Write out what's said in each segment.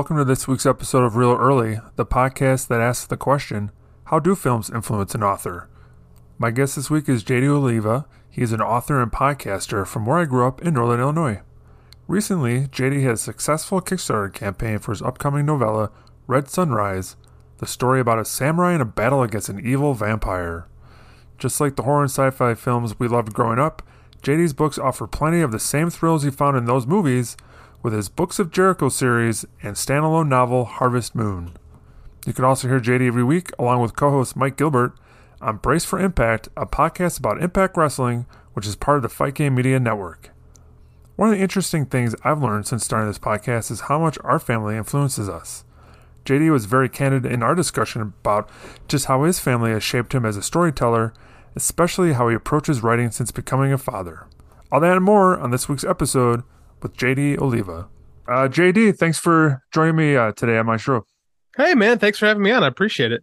Welcome to this week's episode of Reel Early, the podcast that asks the question How do films influence an author? My guest this week is JD Oliva. He is an author and podcaster from where I grew up in Northern Illinois. Recently, JD had a successful Kickstarter campaign for his upcoming novella, Red Sunrise, the story about a samurai in a battle against an evil vampire. Just like the horror and sci fi films we loved growing up, JD's books offer plenty of the same thrills he found in those movies with his Books of Jericho series and standalone novel Harvest Moon. You can also hear JD every week along with co host Mike Gilbert on Brace for Impact, a podcast about Impact Wrestling, which is part of the Fight Game Media Network. One of the interesting things I've learned since starting this podcast is how much our family influences us. JD was very candid in our discussion about just how his family has shaped him as a storyteller, especially how he approaches writing since becoming a father. All that and more on this week's episode with JD Oliva. Uh, JD, thanks for joining me uh, today on my show. Hey, man, thanks for having me on. I appreciate it.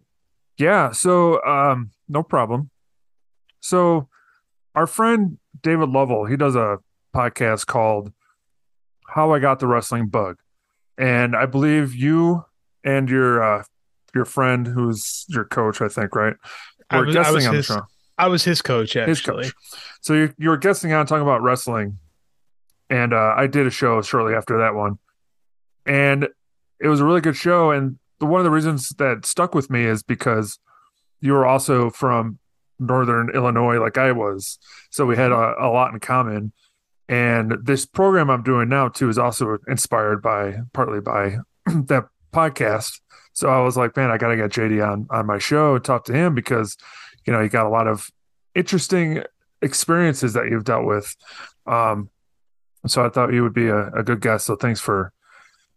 Yeah, so um, no problem. So, our friend David Lovell, he does a podcast called How I Got the Wrestling Bug. And I believe you and your uh, your friend, who's your coach, I think, right? We're was, guessing on his, the show. I was his coach, actually. His coach. So you, you were guessing on talking about wrestling and uh, I did a show shortly after that one, and it was a really good show. And one of the reasons that stuck with me is because you were also from Northern Illinois, like I was, so we had a, a lot in common. And this program I'm doing now too is also inspired by partly by that podcast. So I was like, man, I got to get JD on on my show and talk to him because, you know, you got a lot of interesting experiences that you've dealt with. Um, so I thought you would be a, a good guest. So thanks for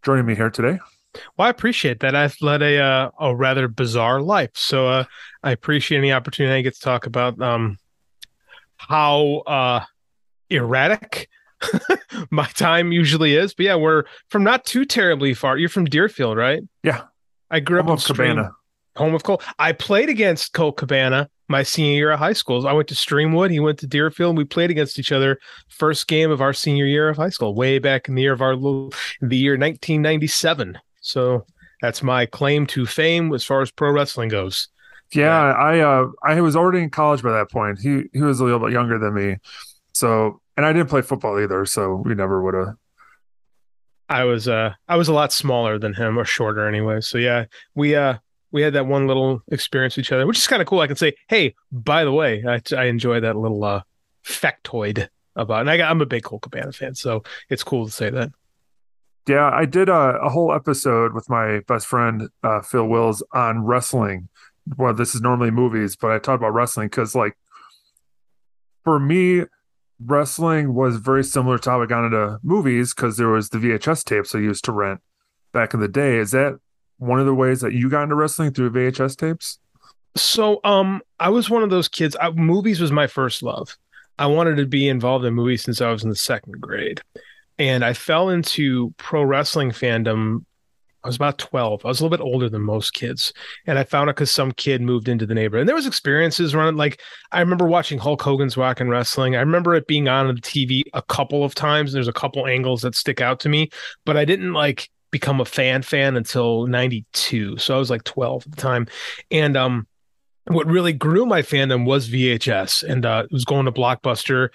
joining me here today. Well, I appreciate that. I've led a uh, a rather bizarre life, so uh, I appreciate any opportunity I get to talk about um, how uh, erratic my time usually is. But yeah, we're from not too terribly far. You're from Deerfield, right? Yeah, I grew up in Cabana home of Colt. I played against Colt Cabana my senior year of high school. I went to Streamwood. He went to Deerfield. And we played against each other first game of our senior year of high school, way back in the year of our little, the year 1997. So that's my claim to fame as far as pro wrestling goes. Yeah, yeah. I uh I was already in college by that point. He he was a little bit younger than me. So and I didn't play football either, so we never would have I was uh I was a lot smaller than him or shorter anyway. So yeah, we uh we had that one little experience with each other, which is kind of cool. I can say, hey, by the way, I, I enjoy that little uh, factoid about, and I, am a big Colt Cabana fan, so it's cool to say that. Yeah, I did a, a whole episode with my best friend uh, Phil Wills on wrestling. Well, this is normally movies, but I talked about wrestling because, like, for me, wrestling was very similar to how I got into movies because there was the VHS tapes I used to rent back in the day. Is that one of the ways that you got into wrestling through VHS tapes? So, um, I was one of those kids. I, movies was my first love. I wanted to be involved in movies since I was in the second grade, and I fell into pro wrestling fandom. I was about twelve. I was a little bit older than most kids, and I found it because some kid moved into the neighborhood. And there was experiences running. Like I remember watching Hulk Hogan's Rock 'n' Wrestling. I remember it being on the TV a couple of times. There's a couple angles that stick out to me, but I didn't like become a fan fan until 92 so i was like 12 at the time and um what really grew my fandom was vhs and uh it was going to blockbuster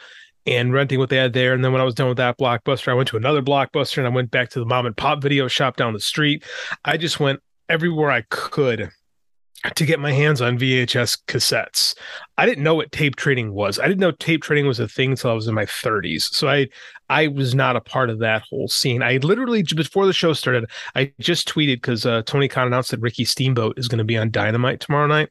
and renting what they had there and then when i was done with that blockbuster i went to another blockbuster and i went back to the mom and pop video shop down the street i just went everywhere i could to get my hands on VHS cassettes. I didn't know what tape trading was. I didn't know tape trading was a thing until I was in my 30s. So I I was not a part of that whole scene. I literally before the show started, I just tweeted because uh, Tony Khan announced that Ricky Steamboat is going to be on Dynamite tomorrow night.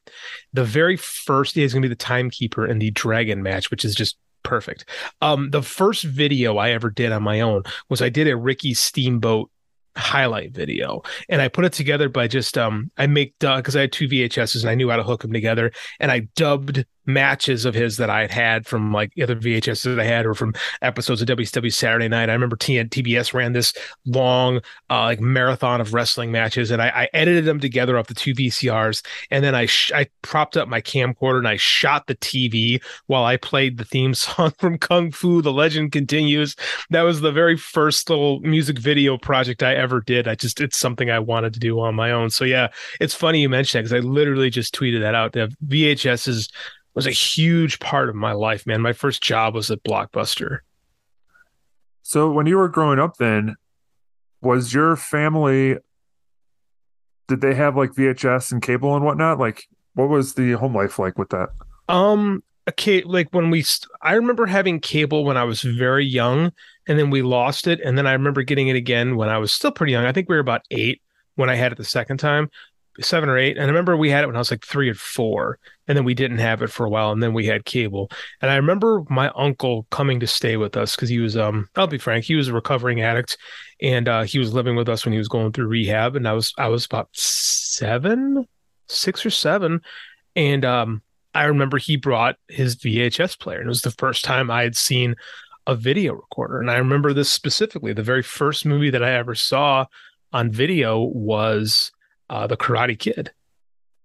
The very first day is going to be the timekeeper in the Dragon match, which is just perfect. Um, the first video I ever did on my own was I did a Ricky Steamboat highlight video and i put it together by just um i make because i had two vhs's and i knew how to hook them together and i dubbed matches of his that I had had from like other VHS that I had or from episodes of WCW Saturday Night. I remember TN, TBS ran this long uh, like marathon of wrestling matches, and I, I, edited them together off the two VCRs, and then I sh- I propped up my camcorder and I shot the TV while I played the theme song from Kung Fu: The Legend Continues. That was the very first little music video project I ever did. I just it's something I wanted to do on my own. So yeah, it's funny you mentioned that because I literally just tweeted that out. VHS is was a huge part of my life, man. My first job was at Blockbuster. So when you were growing up then, was your family did they have like VHS and cable and whatnot? Like what was the home life like with that? Um okay, like when we I remember having cable when I was very young and then we lost it and then I remember getting it again when I was still pretty young. I think we were about 8 when I had it the second time seven or eight. And I remember we had it when I was like three or four, and then we didn't have it for a while, and then we had cable. And I remember my uncle coming to stay with us because he was, um, I'll be frank, he was a recovering addict, and uh, he was living with us when he was going through rehab. And I was, I was about seven, six or seven, and um, I remember he brought his VHS player, and it was the first time I had seen a video recorder. And I remember this specifically. The very first movie that I ever saw on video was uh, The Karate Kid.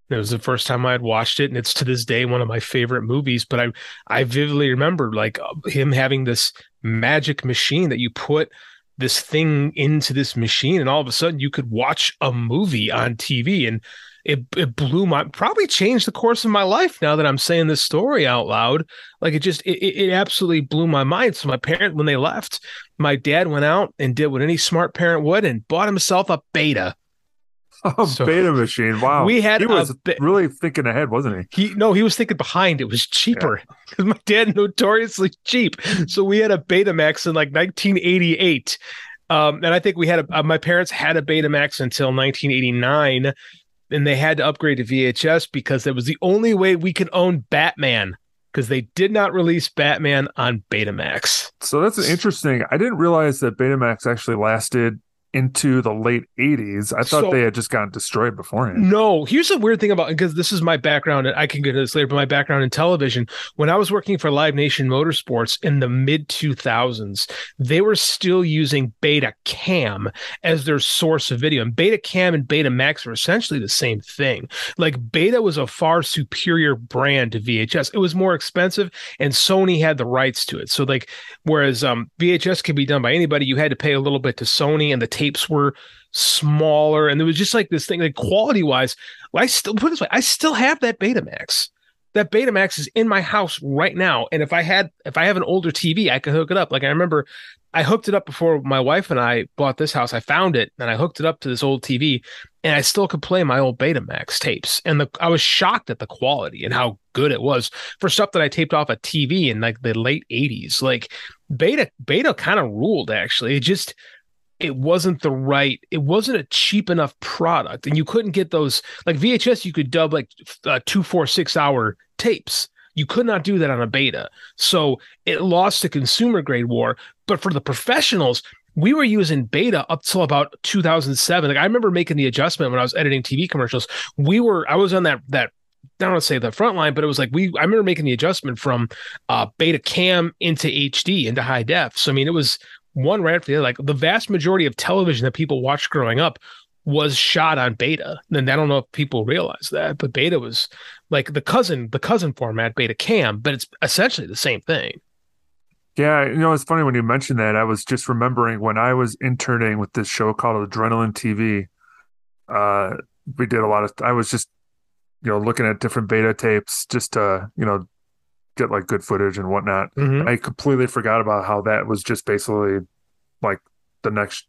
It was the first time I had watched it, and it's to this day one of my favorite movies. But I, I vividly remember like him having this magic machine that you put this thing into this machine, and all of a sudden you could watch a movie on TV, and it it blew my probably changed the course of my life. Now that I'm saying this story out loud, like it just it, it absolutely blew my mind. So my parent, when they left, my dad went out and did what any smart parent would, and bought himself a Beta a so beta machine. Wow. We had he was be- really thinking ahead, wasn't he? He no, he was thinking behind. It was cheaper because yeah. my dad notoriously cheap. So we had a Betamax in like 1988. Um, and I think we had a, uh, my parents had a Betamax until 1989, and they had to upgrade to VHS because it was the only way we could own Batman because they did not release Batman on Betamax. So that's interesting. I didn't realize that Betamax actually lasted into the late 80s. I thought so, they had just gotten destroyed beforehand. No, here's the weird thing about because this is my background, and I can get into this later, but my background in television. When I was working for Live Nation Motorsports in the mid 2000s, they were still using Beta Cam as their source of video. And Betacam and Betamax are essentially the same thing. Like Beta was a far superior brand to VHS. It was more expensive, and Sony had the rights to it. So, like, whereas um, VHS could be done by anybody, you had to pay a little bit to Sony and the tapes were smaller and there was just like this thing like quality wise i still put this way i still have that betamax. That betamax is in my house right now and if i had if i have an older tv i could hook it up. Like i remember i hooked it up before my wife and i bought this house i found it and i hooked it up to this old tv and i still could play my old betamax tapes. And the, i was shocked at the quality and how good it was for stuff that i taped off a tv in like the late 80s like beta beta kind of ruled actually. It just it wasn't the right it wasn't a cheap enough product. And you couldn't get those like vhs you could dub like uh, two four six hour tapes. You could not do that on a beta. So it lost to consumer grade war. But for the professionals we were using beta up till about 2007 like i remember making the adjustment when i was editing tv commercials. We were i was on that that I don't want to say the front line, but it was like we I remember making the adjustment from uh, betacam into HD into high def. So I mean it was one right after the other. Like the vast majority of television that people watched growing up was shot on beta. And I don't know if people realize that, but beta was like the cousin, the cousin format, betacam, but it's essentially the same thing. Yeah, you know, it's funny when you mentioned that. I was just remembering when I was interning with this show called Adrenaline TV. Uh, we did a lot of. I was just, you know, looking at different beta tapes just to, you know, get like good footage and whatnot. Mm-hmm. I completely forgot about how that was just basically like the next,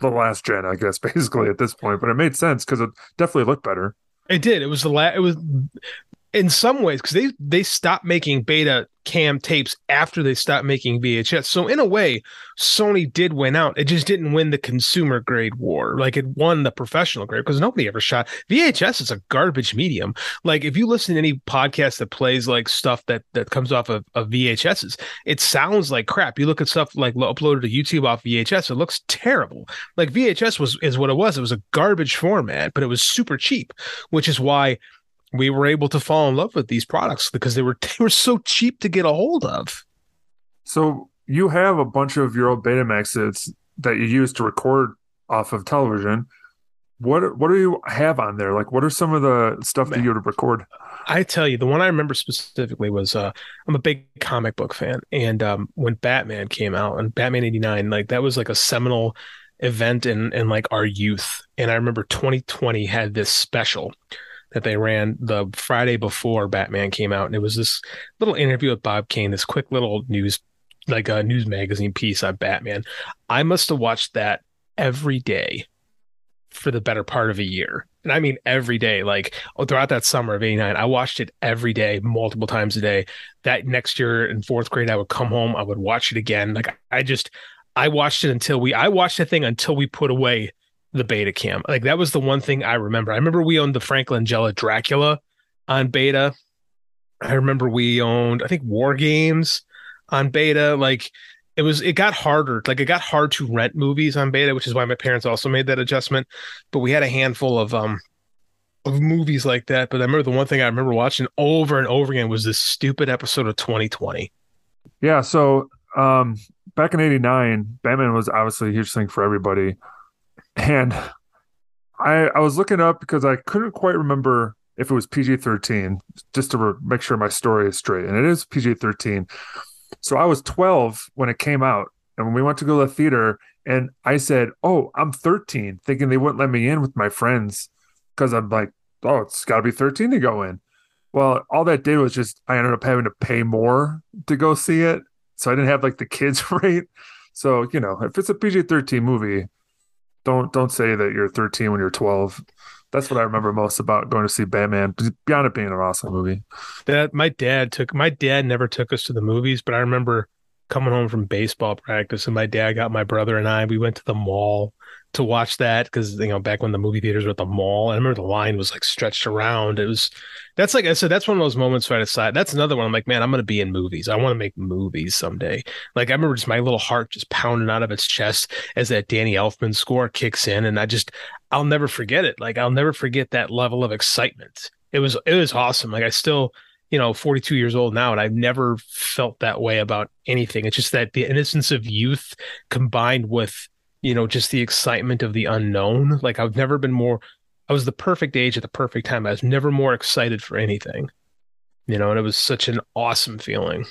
the last gen, I guess, basically at this point. But it made sense because it definitely looked better. It did. It was the last. It was in some ways because they they stopped making beta cam tapes after they stopped making VHS. So in a way, Sony did win out. It just didn't win the consumer grade war. Like it won the professional grade because nobody ever shot VHS is a garbage medium. Like if you listen to any podcast that plays like stuff that that comes off of, of VHSs, it sounds like crap. You look at stuff like uploaded to YouTube off VHS, it looks terrible. Like VHS was is what it was. It was a garbage format, but it was super cheap, which is why we were able to fall in love with these products because they were they were so cheap to get a hold of. So you have a bunch of your old Betamaxes that you use to record off of television. What what do you have on there? Like, what are some of the stuff that you would record? I tell you, the one I remember specifically was uh, I'm a big comic book fan, and um, when Batman came out and Batman '89, like that was like a seminal event in in like our youth. And I remember 2020 had this special that they ran the Friday before Batman came out, and it was this little interview with Bob Kane, this quick little news like a news magazine piece on Batman. I must have watched that every day for the better part of a year. And I mean every day, like oh, throughout that summer of 89, I watched it every day, multiple times a day. That next year in fourth grade, I would come home, I would watch it again. Like I just, I watched it until we, I watched the thing until we put away the Betacam. Like that was the one thing I remember. I remember we owned the Frank Langella Dracula on beta. I remember we owned, I think, War Games on beta. Like it was it got harder like it got hard to rent movies on beta which is why my parents also made that adjustment but we had a handful of um of movies like that but i remember the one thing i remember watching over and over again was this stupid episode of 2020 yeah so um back in 89 batman was obviously a huge thing for everybody and i i was looking up because i couldn't quite remember if it was pg-13 just to re- make sure my story is straight and it is pg-13 so I was 12 when it came out. And when we went to go to the theater, and I said, Oh, I'm 13, thinking they wouldn't let me in with my friends because I'm like, Oh, it's got to be 13 to go in. Well, all that did was just I ended up having to pay more to go see it. So I didn't have like the kids rate. So, you know, if it's a PG 13 movie, don't don't say that you're 13 when you're 12 that's what I remember most about going to see Batman. Beyond it being an awesome movie. That my dad took my dad never took us to the movies, but I remember coming home from baseball practice and my dad got my brother and I. We went to the mall to watch that because you know back when the movie theaters were at the mall, I remember the line was like stretched around. It was that's like I said, that's one of those moments where I decide that's another one. I'm like, man, I'm gonna be in movies. I want to make movies someday. Like I remember just my little heart just pounding out of its chest as that Danny Elfman score kicks in, and I just I'll never forget it. Like I'll never forget that level of excitement. It was it was awesome. Like I still you know 42 years old now and i've never felt that way about anything it's just that the innocence of youth combined with you know, just the excitement of the unknown. Like I've never been more I was the perfect age at the perfect time. I was never more excited for anything. You know, and it was such an awesome feeling.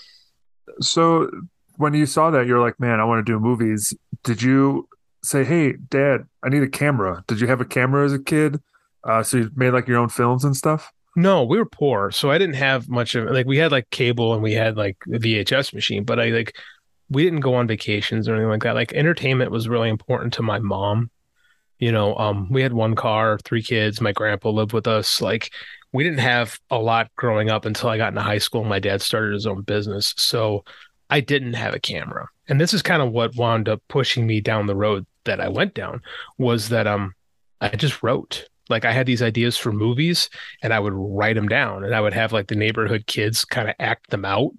So when you saw that, you're like, man, I want to do movies. Did you say, hey, dad, I need a camera? Did you have a camera as a kid? Uh, so you made like your own films and stuff? No, we were poor. So I didn't have much of like we had like cable and we had like a VHS machine, but I like we didn't go on vacations or anything like that. Like entertainment was really important to my mom. You know, um, we had one car, three kids. My grandpa lived with us. Like, we didn't have a lot growing up until I got into high school. My dad started his own business, so I didn't have a camera. And this is kind of what wound up pushing me down the road that I went down was that um, I just wrote. Like I had these ideas for movies, and I would write them down, and I would have like the neighborhood kids kind of act them out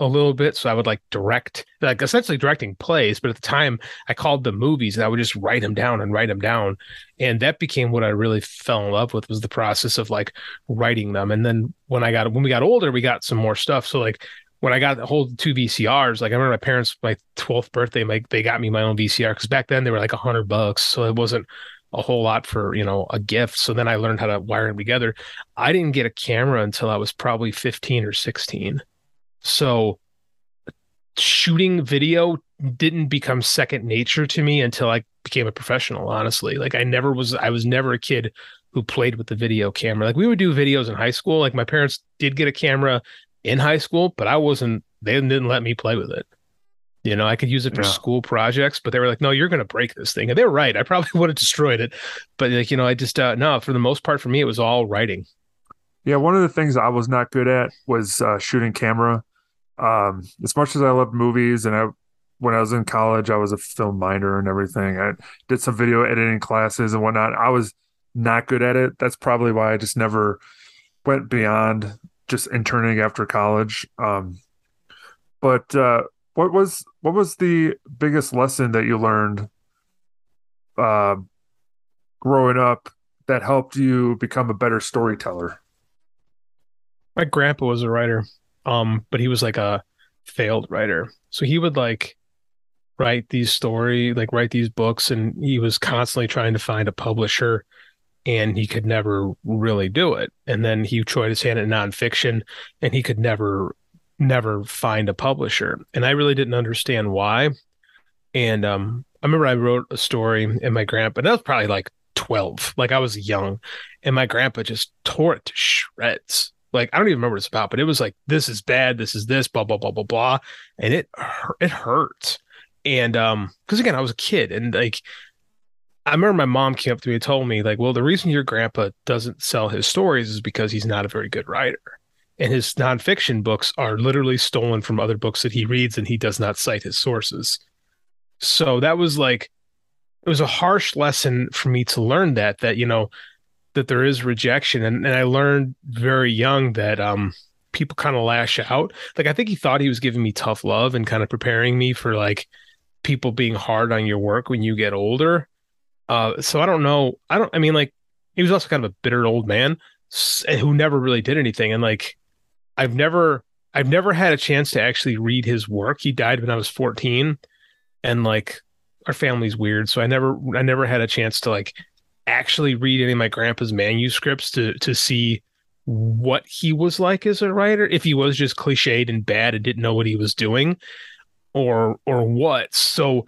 a little bit. So I would like direct, like essentially directing plays. But at the time, I called them movies, and I would just write them down and write them down, and that became what I really fell in love with was the process of like writing them. And then when I got when we got older, we got some more stuff. So like when I got the whole two VCRs, like I remember my parents, my 12th birthday, like they got me my own VCR because back then they were like a hundred bucks. So it wasn't a whole lot for, you know, a gift. So then I learned how to wire them together. I didn't get a camera until I was probably 15 or 16. So shooting video didn't become second nature to me until I became a professional, honestly. Like I never was I was never a kid who played with the video camera. Like we would do videos in high school. Like my parents did get a camera in high school, but I wasn't they didn't let me play with it. You know, I could use it for yeah. school projects, but they were like, "No, you're going to break this thing." And they were right. I probably would have destroyed it, but like, you know, I just uh, no. For the most part, for me, it was all writing. Yeah, one of the things I was not good at was uh, shooting camera. Um, as much as I loved movies and I when I was in college, I was a film minor and everything. I did some video editing classes and whatnot. I was not good at it. That's probably why I just never went beyond just interning after college. Um, but uh, what was what was the biggest lesson that you learned uh, growing up that helped you become a better storyteller? My grandpa was a writer, um, but he was like a failed writer. So he would like write these story, like write these books, and he was constantly trying to find a publisher, and he could never really do it. And then he tried his hand at nonfiction, and he could never, never find a publisher. And I really didn't understand why. And um, I remember I wrote a story, and my grandpa, and that was probably like 12, like I was young, and my grandpa just tore it to shreds like I don't even remember what it's about, but it was like this is bad, this is this, blah blah blah blah blah, and it it hurt. And um, because again, I was a kid, and like I remember my mom came up to me and told me like, well, the reason your grandpa doesn't sell his stories is because he's not a very good writer, and his nonfiction books are literally stolen from other books that he reads, and he does not cite his sources. So that was like it was a harsh lesson for me to learn that that you know that there is rejection. And, and i learned very young that um people kind of lash out. Like i think he thought he was giving me tough love and kind of preparing me for like people being hard on your work when you get older. Uh so i don't know. I don't i mean like he was also kind of a bitter old man who never really did anything. And like i've never i've never had a chance to actually read his work. He died when i was 14 and like our family's weird. So i never i never had a chance to like actually read any of my grandpa's manuscripts to to see what he was like as a writer if he was just cliched and bad and didn't know what he was doing or or what so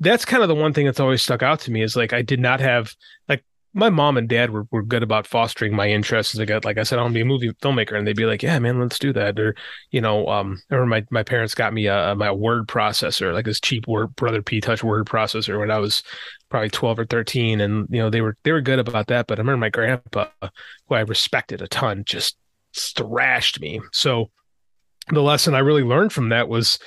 that's kind of the one thing that's always stuck out to me is like I did not have like my mom and dad were, were good about fostering my interests. I got, like I said, I want to be a movie filmmaker, and they'd be like, "Yeah, man, let's do that." Or, you know, um, or my my parents got me a, my word processor, like this cheap word Brother P Touch word processor when I was probably twelve or thirteen, and you know they were they were good about that. But I remember my grandpa, who I respected a ton, just thrashed me. So the lesson I really learned from that was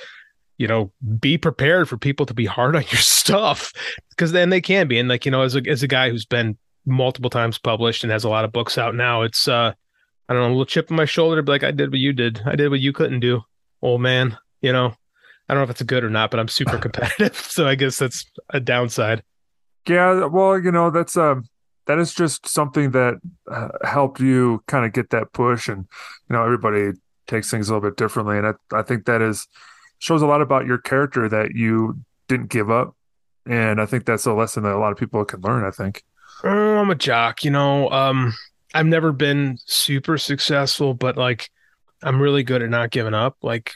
you know, be prepared for people to be hard on your stuff because then they can be. And like, you know, as a, as a guy who's been multiple times published and has a lot of books out now. It's uh I don't know, a little chip on my shoulder, but like I did what you did. I did what you couldn't do, old man. You know, I don't know if it's good or not, but I'm super competitive, so I guess that's a downside. Yeah, well, you know, that's um that is just something that uh, helped you kind of get that push, and you know, everybody takes things a little bit differently, and I, I think that is shows a lot about your character that you didn't give up, and I think that's a lesson that a lot of people can learn. I think. Oh, I'm a jock, you know. Um, I've never been super successful, but like I'm really good at not giving up. Like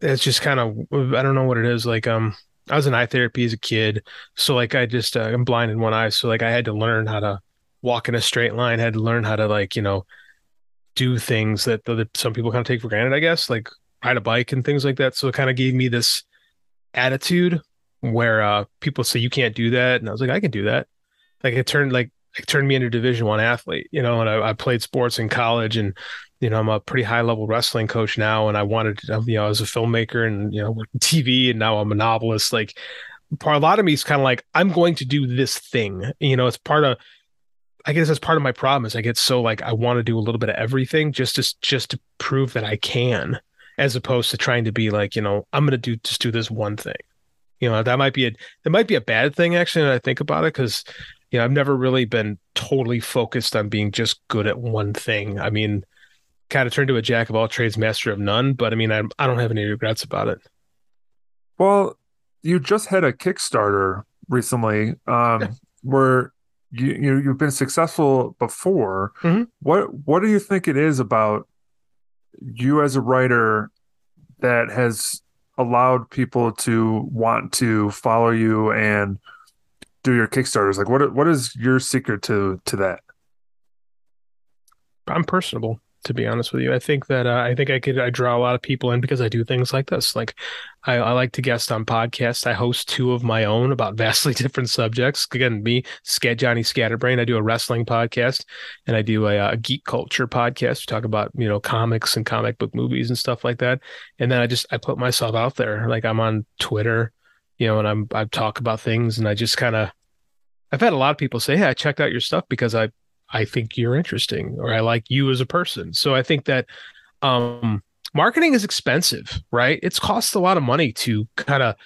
it's just kind of I don't know what it is. Like um, I was in eye therapy as a kid, so like I just uh, I'm blind in one eye, so like I had to learn how to walk in a straight line. I had to learn how to like you know do things that, that some people kind of take for granted. I guess like ride a bike and things like that. So it kind of gave me this attitude where uh, people say you can't do that, and I was like I can do that like it turned like it turned me into a division one athlete you know and I, I, played sports in college and you know i'm a pretty high level wrestling coach now and i wanted to you know as a filmmaker and you know working tv and now i'm a novelist like part a lot of me is kind of like i'm going to do this thing you know it's part of i guess that's part of my problem is i get so like i want to do a little bit of everything just to just to prove that i can as opposed to trying to be like you know i'm going to do just do this one thing you know that might be a that might be a bad thing actually when i think about it because you know, I've never really been totally focused on being just good at one thing. I mean, kind of turned to a jack of all trades, master of none. But I mean, I I don't have any regrets about it. Well, you just had a Kickstarter recently, um, where you, you you've been successful before. Mm-hmm. What what do you think it is about you as a writer that has allowed people to want to follow you and do your kickstarters like what what is your secret to to that i'm personable to be honest with you. I think that uh, i think i could i draw a lot of people in because i do things like this. Like I, I, like to guest on podcasts. I host two of my own about vastly different subjects. Again me Scat johnny scatterbrain i do a wrestling podcast and i do a, a geek culture podcast. We talk about you know comics and comic book movies and stuff like that. And then i just i put myself out there. Like i'm on twitter you know, and I'm I talk about things and I just kind of I've had a lot of people say, "Hey, I checked out your stuff because I I think you're interesting or I like you as a person." So I think that um marketing is expensive, right? It's costs a lot of money to kind of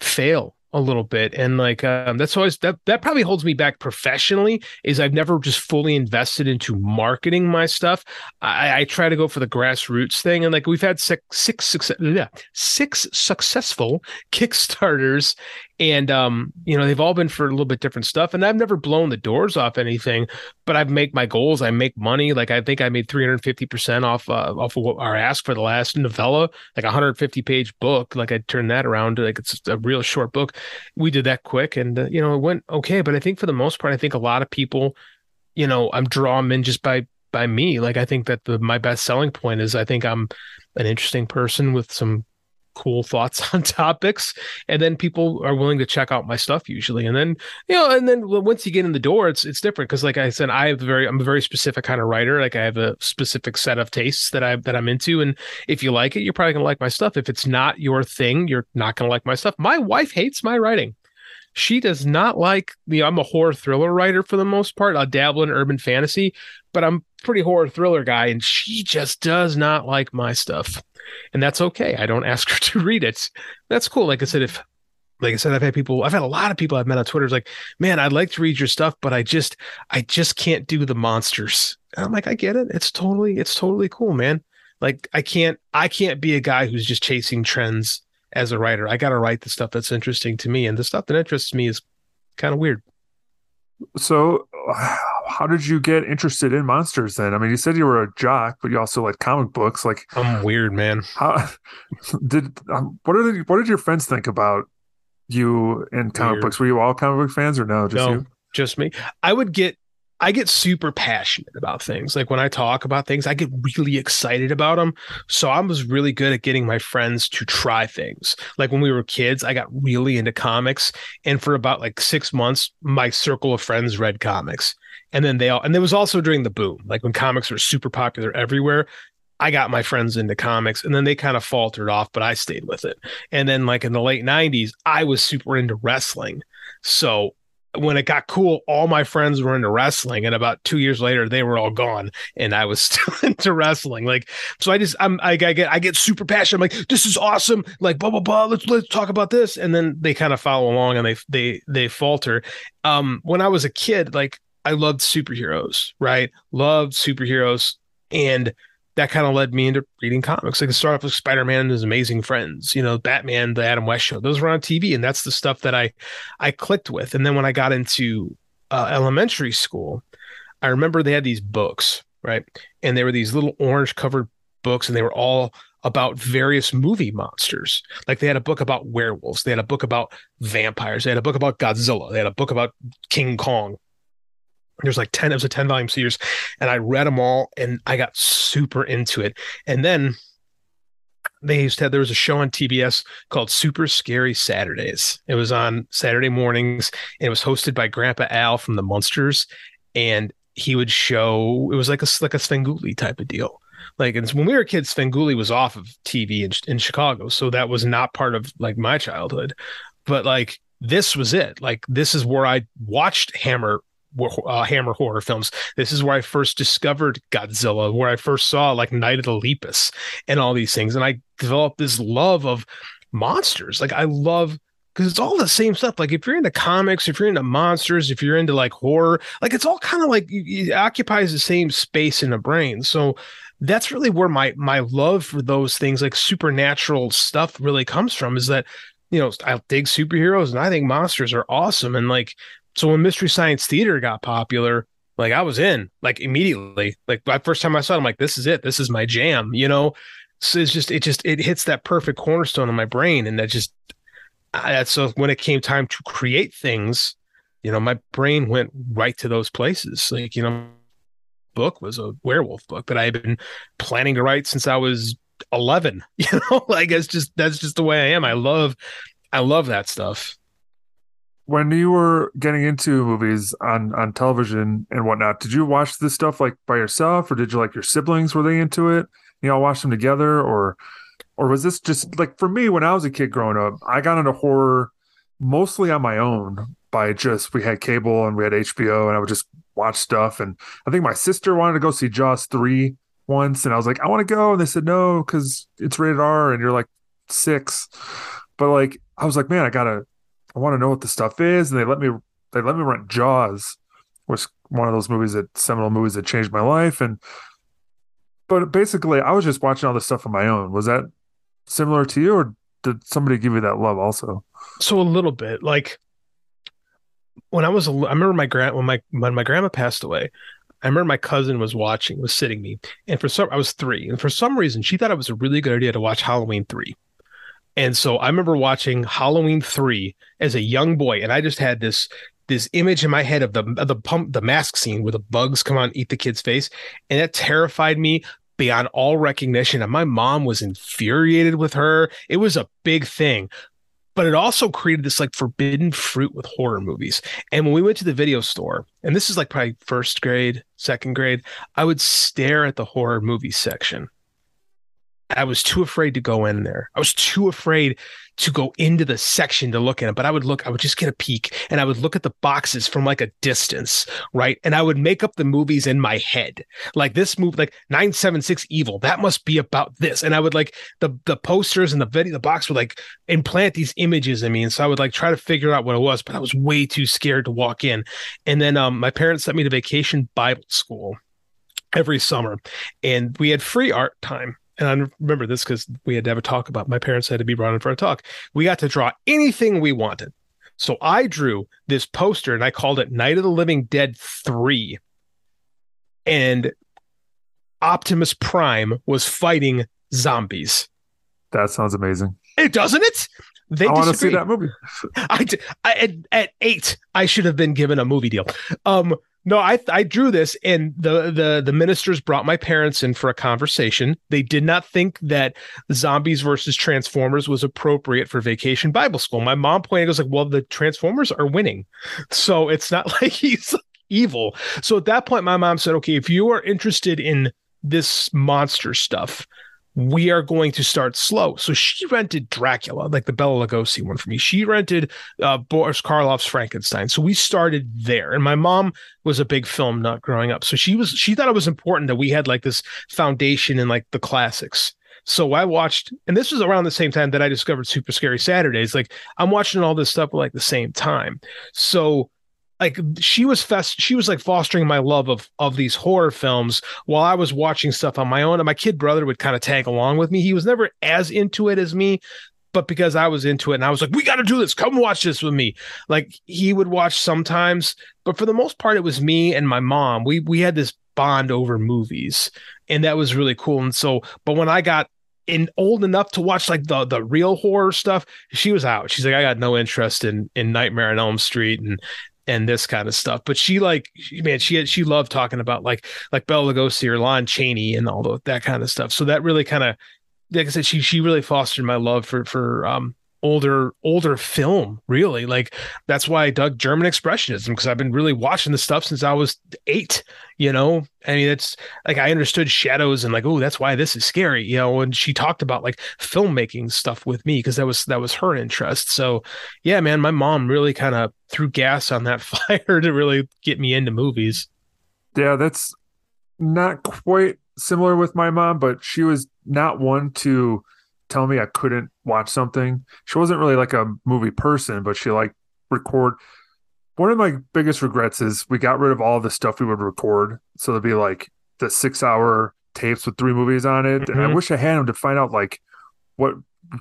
fail a little bit and like um, that's always that that probably holds me back professionally is i've never just fully invested into marketing my stuff i, I try to go for the grassroots thing and like we've had six six success, yeah, six successful kickstarters and um you know they've all been for a little bit different stuff and i've never blown the doors off anything but i make my goals i make money. Like i think i made 350% off uh, off of what our ask for the last novella like a 150 page book. Like i turned that around like it's a real short book. We did that quick and uh, you know it went okay but i think for the most part i think a lot of people you know i'm drawn in just by by me. Like i think that the my best selling point is i think i'm an interesting person with some cool thoughts on topics and then people are willing to check out my stuff usually and then you know and then once you get in the door it's it's different because like i said i have a very i'm a very specific kind of writer like i have a specific set of tastes that i that i'm into and if you like it you're probably gonna like my stuff. If it's not your thing you're not gonna like my stuff. My wife hates my writing. She does not like you know i'm a horror thriller writer for the most part i dabble in urban fantasy but i'm pretty horror thriller guy and she just does not like my stuff and that's okay. I don't ask her to read it. That's cool. Like I said, if like I said, I've had people, I've had a lot of people I've met on Twitter. It's like, man, I'd like to read your stuff, but I just, I just can't do the monsters. And I'm like, I get it. It's totally, it's totally cool, man. Like I can't, I can't be a guy who's just chasing trends as a writer. I got to write the stuff that's interesting to me, and the stuff that interests me is kind of weird. So, how did you get interested in monsters then? I mean, you said you were a jock, but you also like comic books. Like, I'm weird, man. How did um, what are the, what did your friends think about you and comic weird. books? Were you all comic book fans or no? Just no, you? just me. I would get I get super passionate about things. Like when I talk about things, I get really excited about them. So I was really good at getting my friends to try things. Like when we were kids, I got really into comics. And for about like six months, my circle of friends read comics. And then they all, and there was also during the boom, like when comics were super popular everywhere. I got my friends into comics and then they kind of faltered off, but I stayed with it. And then, like in the late 90s, I was super into wrestling. So when it got cool, all my friends were into wrestling, and about two years later, they were all gone, and I was still into wrestling. Like, so I just, I'm, I, I get, I get super passionate. I'm like, this is awesome. Like, blah blah blah. Let's let's talk about this, and then they kind of follow along, and they they they falter. Um, when I was a kid, like I loved superheroes, right? Loved superheroes, and that kind of led me into reading comics. Like, I started off with Spider Man and His Amazing Friends, you know, Batman, the Adam West Show. Those were on TV, and that's the stuff that I I clicked with. And then when I got into uh, elementary school, I remember they had these books, right? And they were these little orange covered books, and they were all about various movie monsters. Like they had a book about werewolves, they had a book about vampires, they had a book about Godzilla, they had a book about King Kong there's like 10 it was a 10 volume series and i read them all and i got super into it. And then they used to have there was a show on tbs called super scary saturdays. It was on saturday mornings and it was hosted by grandpa al from the munsters and he would show it was like a like a svengoolie type of deal. Like and when we were kids svengoolie was off of tv in, in chicago so that was not part of like my childhood. But like this was it. Like this is where i watched hammer uh, Hammer horror films. This is where I first discovered Godzilla, where I first saw like Night of the Lepus and all these things. And I developed this love of monsters. Like I love because it's all the same stuff. Like if you're into comics, if you're into monsters, if you're into like horror, like it's all kind of like it occupies the same space in the brain. So that's really where my my love for those things like supernatural stuff really comes from is that you know I dig superheroes and I think monsters are awesome and like so when Mystery Science Theater got popular, like I was in like immediately. Like the first time I saw it, I'm like, this is it. This is my jam, you know? So it's just, it just, it hits that perfect cornerstone in my brain. And that just, I, so when it came time to create things, you know, my brain went right to those places. Like, you know, book was a werewolf book that I had been planning to write since I was 11, you know, like it's just, that's just the way I am. I love, I love that stuff when you were getting into movies on on television and whatnot, did you watch this stuff like by yourself, or did you like your siblings? Were they into it? You know, watch them together, or or was this just like for me when I was a kid growing up? I got into horror mostly on my own by just we had cable and we had HBO, and I would just watch stuff. And I think my sister wanted to go see Jaws three once, and I was like, I want to go, and they said no because it's rated R, and you're like six. But like, I was like, man, I gotta I want to know what the stuff is, and they let me they let me rent Jaws, was one of those movies that seminal movies that changed my life, and but basically I was just watching all this stuff on my own. Was that similar to you, or did somebody give you that love also? So a little bit, like when I was, I remember my grand when my when my grandma passed away. I remember my cousin was watching, was sitting me, and for some, I was three, and for some reason, she thought it was a really good idea to watch Halloween three. And so I remember watching Halloween three as a young boy, and I just had this this image in my head of the of the pump the mask scene where the bugs come on eat the kid's face, and that terrified me beyond all recognition. And my mom was infuriated with her. It was a big thing but it also created this like forbidden fruit with horror movies. And when we went to the video store, and this is like probably first grade, second grade, I would stare at the horror movie section I was too afraid to go in there. I was too afraid to go into the section to look at it. But I would look, I would just get a peek and I would look at the boxes from like a distance, right? And I would make up the movies in my head. Like this movie, like 976 Evil, that must be about this. And I would like the the posters and the video, the box would like implant these images in me. And so I would like try to figure out what it was, but I was way too scared to walk in. And then um my parents sent me to vacation Bible school every summer and we had free art time and I remember this because we had to have a talk about my parents had to be brought in for a talk. We got to draw anything we wanted. So I drew this poster and I called it Night of the Living Dead 3. And Optimus Prime was fighting zombies. That sounds amazing. It doesn't it? They I want to see that movie. I, I at, at, eight, I should have been given a movie deal. Um, no, I I drew this, and the the the ministers brought my parents in for a conversation. They did not think that zombies versus Transformers was appropriate for Vacation Bible School. My mom pointed goes like, "Well, the Transformers are winning, so it's not like he's evil." So at that point, my mom said, "Okay, if you are interested in this monster stuff, we are going to start slow. So she rented Dracula, like the Bela Lugosi one for me. She rented uh, Boris Karloff's Frankenstein. So we started there. And my mom was a big film nut growing up. So she was she thought it was important that we had like this foundation in like the classics. So I watched, and this was around the same time that I discovered Super Scary Saturdays. Like I'm watching all this stuff like the same time. So like she was fest she was like fostering my love of of these horror films while I was watching stuff on my own and my kid brother would kind of tag along with me. He was never as into it as me but because I was into it and I was like we got to do this. Come watch this with me. Like he would watch sometimes but for the most part it was me and my mom. We we had this bond over movies and that was really cool and so but when I got in old enough to watch like the the real horror stuff she was out. She's like i got no interest in in nightmare on elm street and and this kind of stuff. But she like, man, she she loved talking about like like Bela Lugosi or Lon Chaney and all the, that kind of stuff. So that really kind of, like I said, she she really fostered my love for for um older older film really. Like that's why i dug german expressionism because i've been really watching the stuff since i was eight you know? I mean it's like i understood shadows and like oh that's why this is scary you know? And she talked about like filmmaking stuff with me because that was that was her interest. So yeah man my mom really kind of threw gas on that fire to really get me into movies. Yeah that's not quite similar with my mom but she was not one to tell me I couldn't watch something. She wasn't really like a movie person, but she like record. One of my biggest regrets is we got rid of all the stuff we would record. So there'd be like the six hour tapes with three movies on it. Mm-hmm. And I mm-hmm. wish I had them to find out like what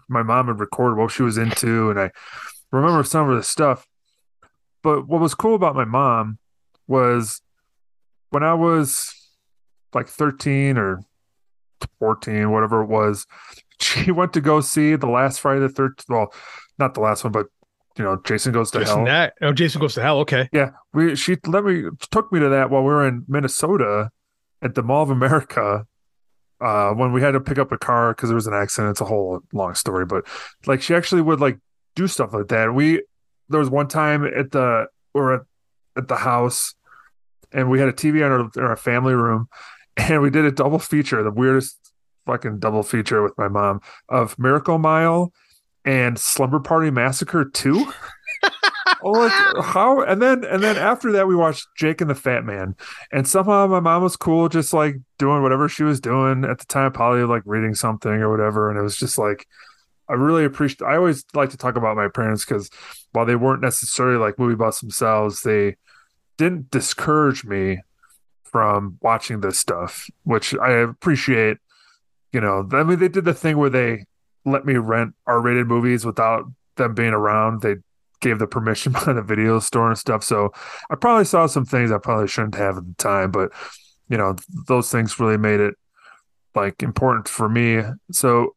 my mom had recorded, what she was into. And I remember some of the stuff. But what was cool about my mom was when I was like 13 or 14, whatever it was, she went to go see the last Friday the third. Well, not the last one, but you know, Jason goes to Jason hell. That, oh, Jason goes to hell. Okay. Yeah, we she let me took me to that while we were in Minnesota at the Mall of America. Uh, when we had to pick up a car because there was an accident. It's a whole long story, but like she actually would like do stuff like that. We there was one time at the or at, at the house, and we had a TV in our, in our family room, and we did a double feature, the weirdest fucking double feature with my mom of Miracle Mile and Slumber Party Massacre 2. oh, like how and then and then after that we watched Jake and the Fat Man. And somehow my mom was cool just like doing whatever she was doing at the time, probably like reading something or whatever. And it was just like I really appreciate. I always like to talk about my parents because while they weren't necessarily like movie buffs themselves, they didn't discourage me from watching this stuff, which I appreciate. You know, I mean, they did the thing where they let me rent R-rated movies without them being around. They gave the permission by the video store and stuff. So I probably saw some things I probably shouldn't have at the time, but you know, those things really made it like important for me. So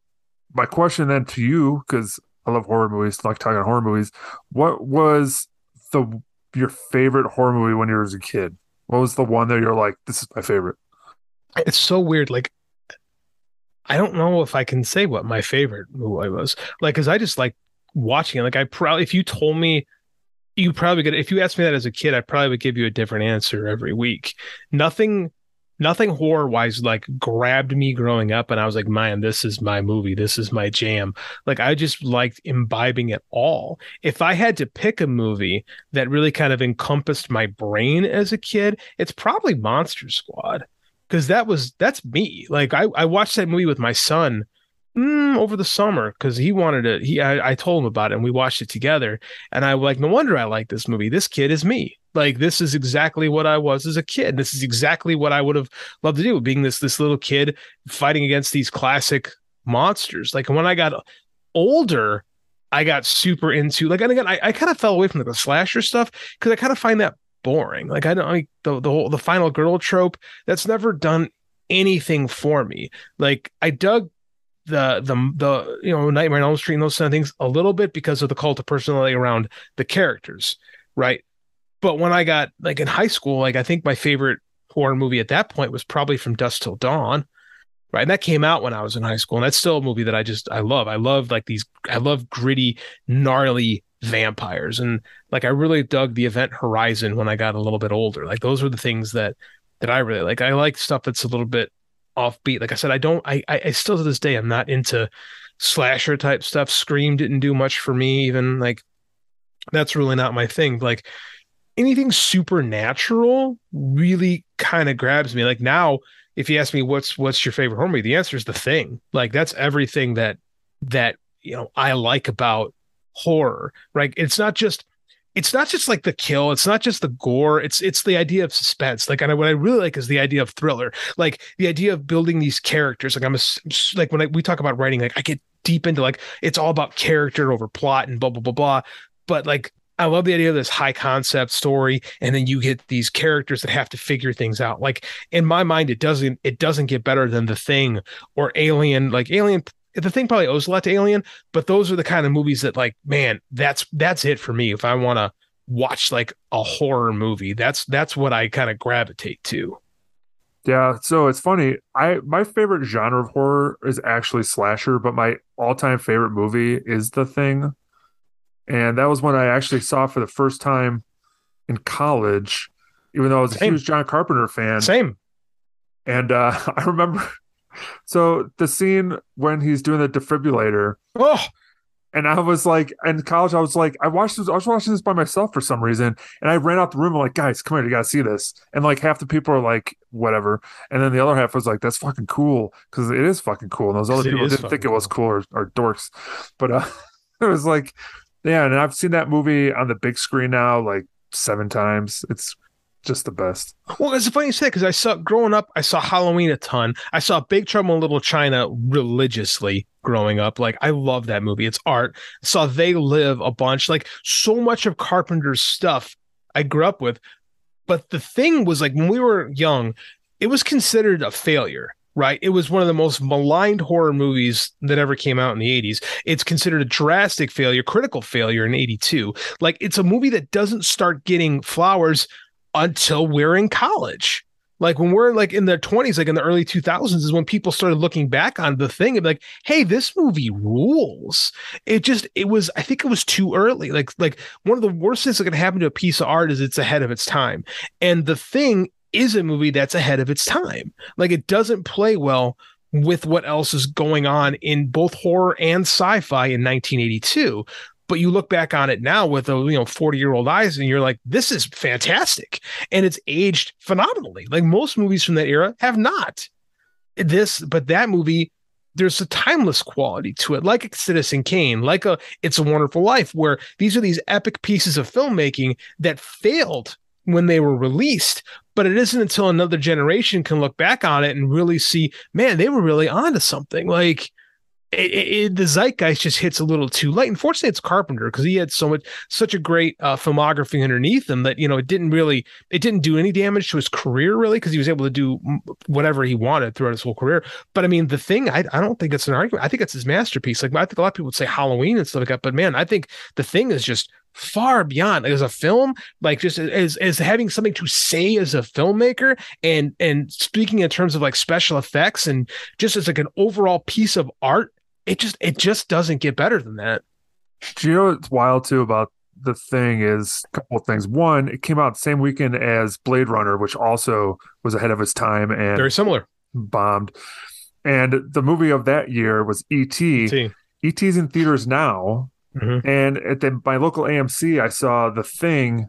my question then to you, because I love horror movies, like talking horror movies, what was the your favorite horror movie when you were a kid? What was the one that you're like, this is my favorite? It's so weird. Like I don't know if I can say what my favorite movie was. Like, cause I just like watching it. Like I probably if you told me you probably could if you asked me that as a kid, I probably would give you a different answer every week. Nothing nothing horror wise like grabbed me growing up and I was like, man, this is my movie. This is my jam. Like I just liked imbibing it all. If I had to pick a movie that really kind of encompassed my brain as a kid, it's probably Monster Squad. Cause that was that's me. Like I, I watched that movie with my son mm, over the summer because he wanted to. He I, I told him about it and we watched it together. And I like, no wonder I like this movie. This kid is me. Like this is exactly what I was as a kid. This is exactly what I would have loved to do, being this this little kid fighting against these classic monsters. Like when I got older, I got super into like and again I, I kind of fell away from like the slasher stuff because I kind of find that boring. Like I don't like the the whole the final girl trope that's never done anything for me. Like I dug the the the you know Nightmare on Elm Street and those kind of things a little bit because of the cult of personality around the characters, right? But when I got like in high school, like I think my favorite horror movie at that point was probably From Dusk Till Dawn, right? And that came out when I was in high school, and that's still a movie that I just I love. I love like these I love gritty, gnarly vampires, and like I really dug the Event Horizon when I got a little bit older. Like those were the things that that I really like. I like stuff that's a little bit offbeat. Like I said, I don't. I, I still to this day I'm not into slasher type stuff. Scream didn't do much for me. Even like that's really not my thing. Like anything supernatural really kind of grabs me. Like now, if you ask me what's what's your favorite horror movie, the answer is The Thing. Like that's everything that that you know I like about horror. Right? It's not just it's not just like the kill it's not just the gore it's it's the idea of suspense like and what i really like is the idea of thriller like the idea of building these characters like i'm a, like when I, we talk about writing like i get deep into like it's all about character over plot and blah blah blah blah but like I love the idea of this high concept story, and then you get these characters that have to figure things out. Like in my mind, it doesn't it doesn't get better than the Thing or Alien. Like Alien the thing probably owes a lot to Alien, but those are the kind of movies that like, man, that's that's it for me. If I want to watch like a horror movie, that's that's what I kind of gravitate to. Yeah, so it's funny. I my favorite genre of horror is actually slasher, but my all-time favorite movie is The Thing. And that was when I actually saw for the first time in college, even though I was Same. a huge John Carpenter fan. Same. And uh, I remember so the scene when he's doing the defibrillator. Oh, and I was like, in college, I was like, I watched this, I was watching this by myself for some reason. And I ran out the room. I'm like, guys, come here, you gotta see this. And like half the people are like, whatever. And then the other half was like, that's fucking cool. Cause it is fucking cool. And those other people didn't think it was cool or, or dorks. But uh, it was like, yeah, and I've seen that movie on the big screen now like seven times. It's just the best. Well, it's funny you say because I saw growing up, I saw Halloween a ton. I saw Big Trouble in Little China religiously growing up. Like I love that movie. It's art. I saw They Live a bunch. Like so much of Carpenter's stuff I grew up with. But the thing was like when we were young, it was considered a failure. Right. It was one of the most maligned horror movies that ever came out in the 80s. It's considered a drastic failure, critical failure in 82. Like it's a movie that doesn't start getting flowers until we're in college. Like when we're like in the 20s, like in the early 2000s, is when people started looking back on the thing and like, hey, this movie rules. It just, it was, I think it was too early. Like, like one of the worst things that can happen to a piece of art is it's ahead of its time. And the thing is a movie that's ahead of its time. Like it doesn't play well with what else is going on in both horror and sci-fi in 1982 but you look back on it now with a you know 40 year old eyes and you're like this is fantastic and it's aged phenomenally like most movies from that era have not this but that movie there's a timeless quality to it, like Citizen Kane, like a It's a Wonderful Life, where these are these epic pieces of filmmaking that failed when they were released. But it isn't until another generation can look back on it and really see, man, they were really onto something. Like it, it, the zeitgeist just hits a little too late. Unfortunately, it's Carpenter because he had so much, such a great uh, filmography underneath him that you know it didn't really, it didn't do any damage to his career really because he was able to do whatever he wanted throughout his whole career. But I mean, the thing, I, I don't think it's an argument. I think it's his masterpiece. Like I think a lot of people would say Halloween and stuff like that, but man, I think the thing is just far beyond as a film like just as as having something to say as a filmmaker and and speaking in terms of like special effects and just as like an overall piece of art it just it just doesn't get better than that. Do you know what's wild too about the thing is a couple of things. One, it came out the same weekend as Blade Runner, which also was ahead of its time and very similar. Bombed. And the movie of that year was E.T. E.T. E.T.'s in theaters now. Mm-hmm. And at the, my local AMC, I saw The Thing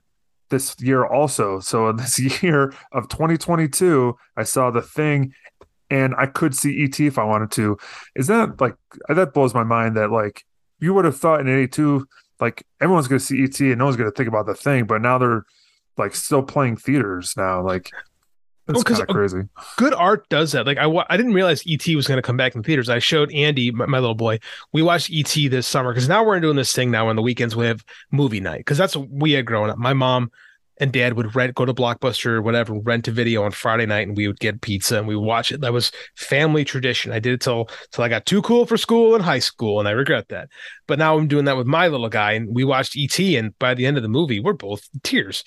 this year also. So in this year of 2022, I saw The Thing and I could see ET if I wanted to. Is that like that blows my mind that like you would have thought in 82 like everyone's going to see ET and no one's going to think about the thing, but now they're like still playing theaters now like it's kind of crazy. Good art does that. Like I, I didn't realize ET was going to come back in theaters. I showed Andy, my, my little boy, we watched ET this summer because now we're doing this thing now on the weekends we have movie night because that's what we had growing up. My mom and dad would rent go to blockbuster or whatever rent a video on friday night and we would get pizza and we would watch it that was family tradition i did it till till i got too cool for school in high school and i regret that but now i'm doing that with my little guy and we watched et and by the end of the movie we're both tears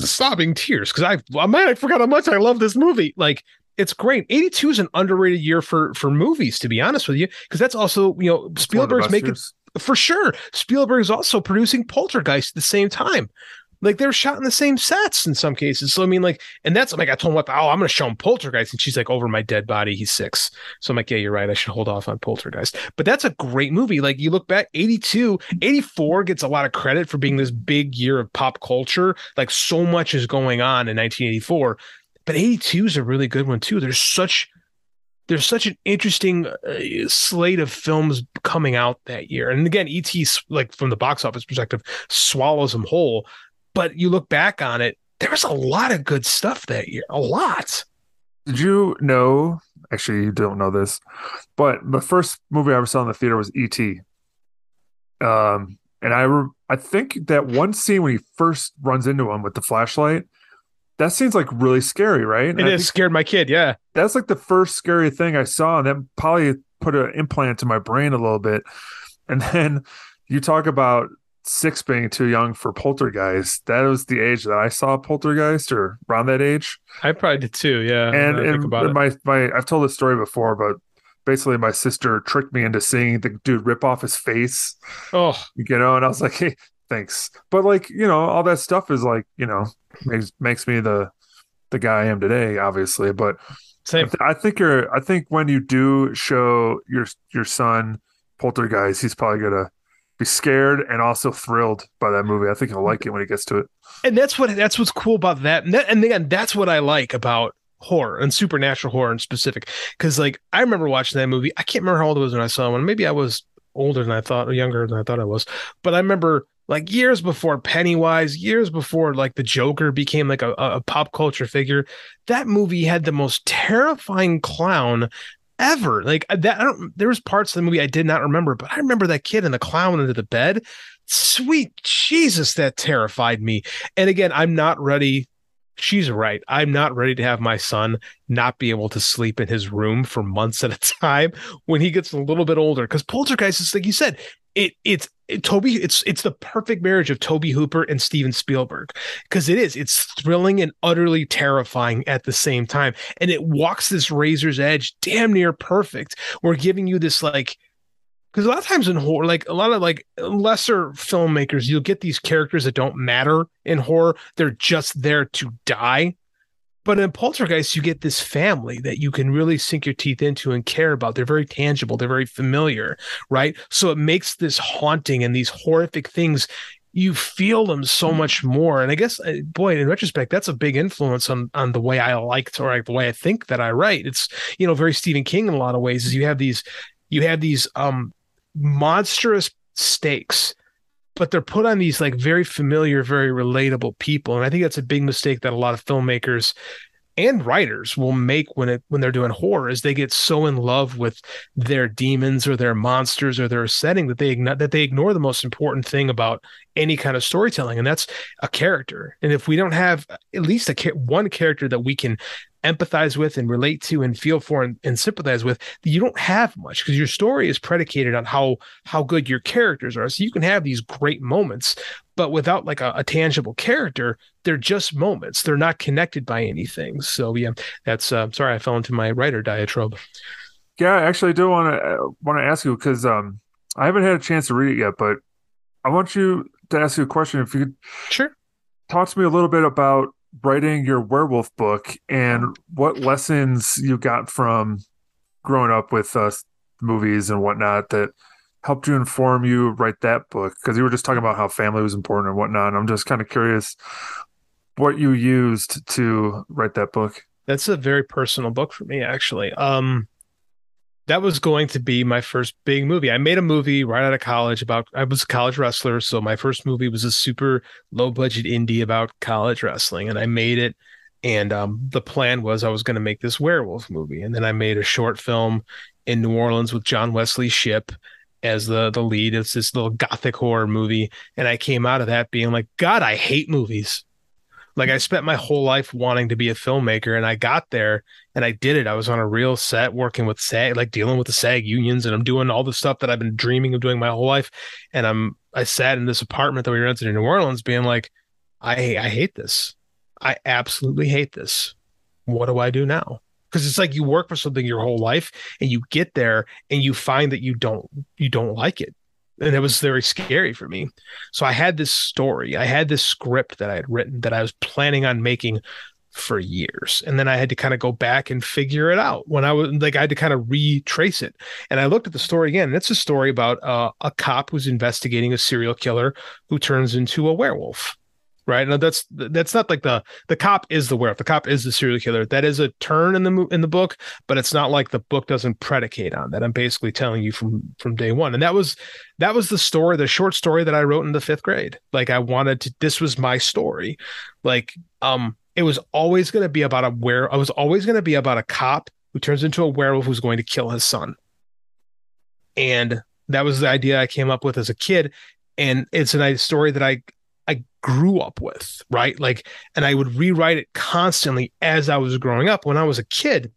sobbing tears because i oh, man i forgot how much i love this movie like it's great. 82 is an underrated year for for movies, to be honest with you, because that's also, you know, Spielberg's making for sure. Spielberg's also producing Poltergeist at the same time. Like they're shot in the same sets in some cases. So I mean, like, and that's like I told him, oh, I'm gonna show him Poltergeist, and she's like, over my dead body, he's six. So I'm like, yeah, you're right. I should hold off on Poltergeist. But that's a great movie. Like you look back, 82, 84 gets a lot of credit for being this big year of pop culture. Like so much is going on in 1984, but 82 is a really good one too. There's such there's such an interesting uh, slate of films coming out that year. And again, ET, like from the box office perspective, swallows them whole. But you look back on it, there was a lot of good stuff that year. A lot. Did you know? Actually, you don't know this, but the first movie I ever saw in the theater was E.T. Um, and I re- I think that one scene when he first runs into him with the flashlight, that seems like really scary, right? And it scared my kid. Yeah, that's like the first scary thing I saw, and that probably put an implant in my brain a little bit. And then you talk about six being too young for Poltergeist. That was the age that I saw Poltergeist, or around that age. I probably did too. Yeah, and, and my my I've told this story before, but basically my sister tricked me into seeing the dude rip off his face. Oh, you know, and I was like, hey, thanks. But like, you know, all that stuff is like, you know, makes makes me the the guy I am today, obviously. But Same. I, I think you're. I think when you do show your your son Poltergeist, he's probably gonna be scared and also thrilled by that movie. I think he'll like it when he gets to it. And that's what that's what's cool about that. And, that, and again, that's what I like about horror and supernatural horror in specific. Because like I remember watching that movie. I can't remember how old I was when I saw one. Maybe I was older than I thought, or younger than I thought I was. But I remember like years before Pennywise, years before like the Joker became like a, a pop culture figure, that movie had the most terrifying clown ever. Like that, I don't. There was parts of the movie I did not remember, but I remember that kid and the clown under the bed. Sweet Jesus, that terrified me. And again, I'm not ready. She's right. I'm not ready to have my son not be able to sleep in his room for months at a time when he gets a little bit older. Because Poltergeist is like you said, it it's it, Tobe it's it's the perfect marriage of Tobe Hooper and Steven Spielberg because it is it's thrilling and utterly terrifying at the same time. And it walks this razor's edge damn near perfect. We're giving you this like because a lot of times in horror like a lot of like lesser filmmakers you'll get these characters that don't matter in horror. They're just there to die but in Poltergeist, you get this family that you can really sink your teeth into and care about. They're very tangible, they're very familiar, right? So it makes this haunting and these horrific things you feel them so much more. And I guess, uh, boy, in retrospect, that's a big influence on on the way I liked or the way I think that I write. It's you know very Stephen King in a lot of ways. Is you have these you have these um monstrous stakes but they're put on these like very familiar very relatable people. And i think that's a big mistake that a lot of filmmakers and writers will make when it when they're doing horror is they get so in love with their demons or their monsters or their setting that they ignore that they ignore the most important thing about any kind of storytelling and that's a character. And if we don't have at least a one character that we can empathize with and relate to and feel for and, and sympathize with you don't have much because your story is predicated on how how good your characters are. So you can have these great moments but without like a, a tangible character they're just moments. They're not connected by anything. So yeah that's uh, sorry i fell into my writer diatribe. Yeah i actually do want to uh, want to ask you because um i haven't had a chance to read it yet but i want you to ask you a question. If you could sure. talk to me a little bit about writing your werewolf book and what lessons you got from growing up with uh, movies and whatnot that helped you inform you write that book? Because you were just talking about how family was important and whatnot. And i'm just kind of curious what you used to write that book. That's a very personal book for me actually. Um that was going to be my first big movie. I made a movie right out of college about I was a college wrestler, so my first movie was a super low budget indie about college wrestling, and I made it. And um, the plan was I was going to make this werewolf movie, and then I made a short film in New Orleans with John Wesley Shipp as the the lead. It's this little gothic horror movie, and I came out of that being like, God, I hate movies. Like I spent my whole life wanting to be a filmmaker and I got there and I did it. I was on a real set working with SAG, like dealing with the SAG unions and I'm doing all the stuff that I've been dreaming of doing my whole life. And I'm I sat in this apartment that we rented in New Orleans being like, I I hate this. I absolutely hate this. What do I do now? Because it's like you work for something your whole life and you get there and you find that you don't you don't like it and it was very scary for me. So I had this story, I had this script that I had written that I was planning on making for years. And then I had to kind of go back and figure it out when I was like, I had to kind of retrace it. And I looked at the story again. And it's a story about uh, a cop who's investigating a serial killer who turns into a werewolf right? Now that's that's not like the the cop is the werewolf. The cop is the serial killer. That is a turn in the in the book, but it's not like the book doesn't predicate on that. I'm basically telling you from from day one, and that was that was the story, the short story that I wrote in the fifth grade. Like I wanted to. This was my story. Like um, it was always going to be about a where I was always going to be about a cop who turns into a werewolf who's going to kill his son, and that was the idea I came up with as a kid. And it's a nice story that I I grew up with, right? Like, and I would rewrite it constantly as I was growing up. When I was a kid,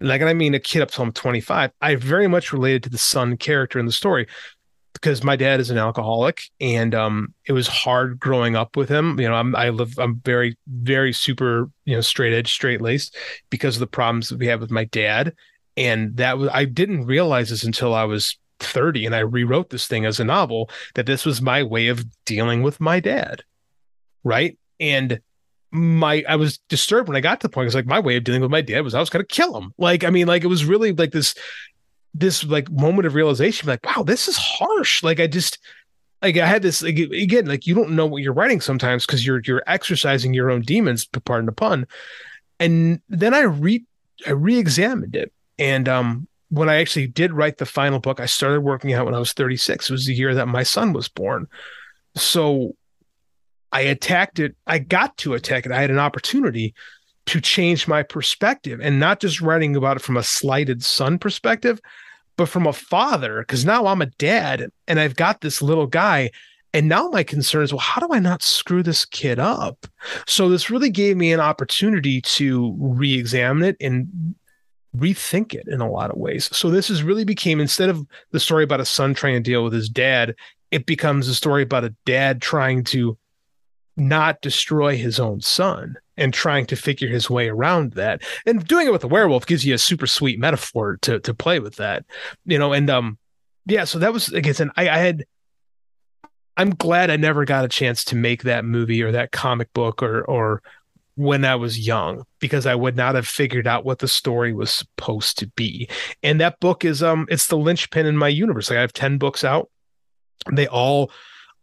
like, and I mean a kid up till I'm 25, I very much related to the son character in the story because my dad is an alcoholic and um, it was hard growing up with him. You know, I'm, I live, I'm very, very super, you know, straight edge, straight laced because of the problems that we have with my dad. And that was, I didn't realize this until I was 30 and I rewrote this thing as a novel that this was my way of dealing with my dad. Right. And my I was disturbed when I got to the point. It's like my way of dealing with my dad was I was gonna kill him. Like, I mean, like it was really like this this like moment of realization, like, wow, this is harsh. Like I just like I had this like, again, like you don't know what you're writing sometimes because you're you're exercising your own demons, pardon the pun. And then I re I re-examined it. And um when I actually did write the final book, I started working out when I was 36. It was the year that my son was born. So I attacked it. I got to attack it. I had an opportunity to change my perspective and not just writing about it from a slighted son perspective, but from a father. Because now I'm a dad and I've got this little guy. And now my concern is, well, how do I not screw this kid up? So this really gave me an opportunity to re-examine it and rethink it in a lot of ways. So this is really became instead of the story about a son trying to deal with his dad, it becomes a story about a dad trying to not destroy his own son and trying to figure his way around that. And doing it with a werewolf gives you a super sweet metaphor to to play with that. You know, and um yeah, so that was guess I, I had I'm glad I never got a chance to make that movie or that comic book or or when I was young because I would not have figured out what the story was supposed to be. And that book is um it's the linchpin in my universe. Like I have 10 books out. They all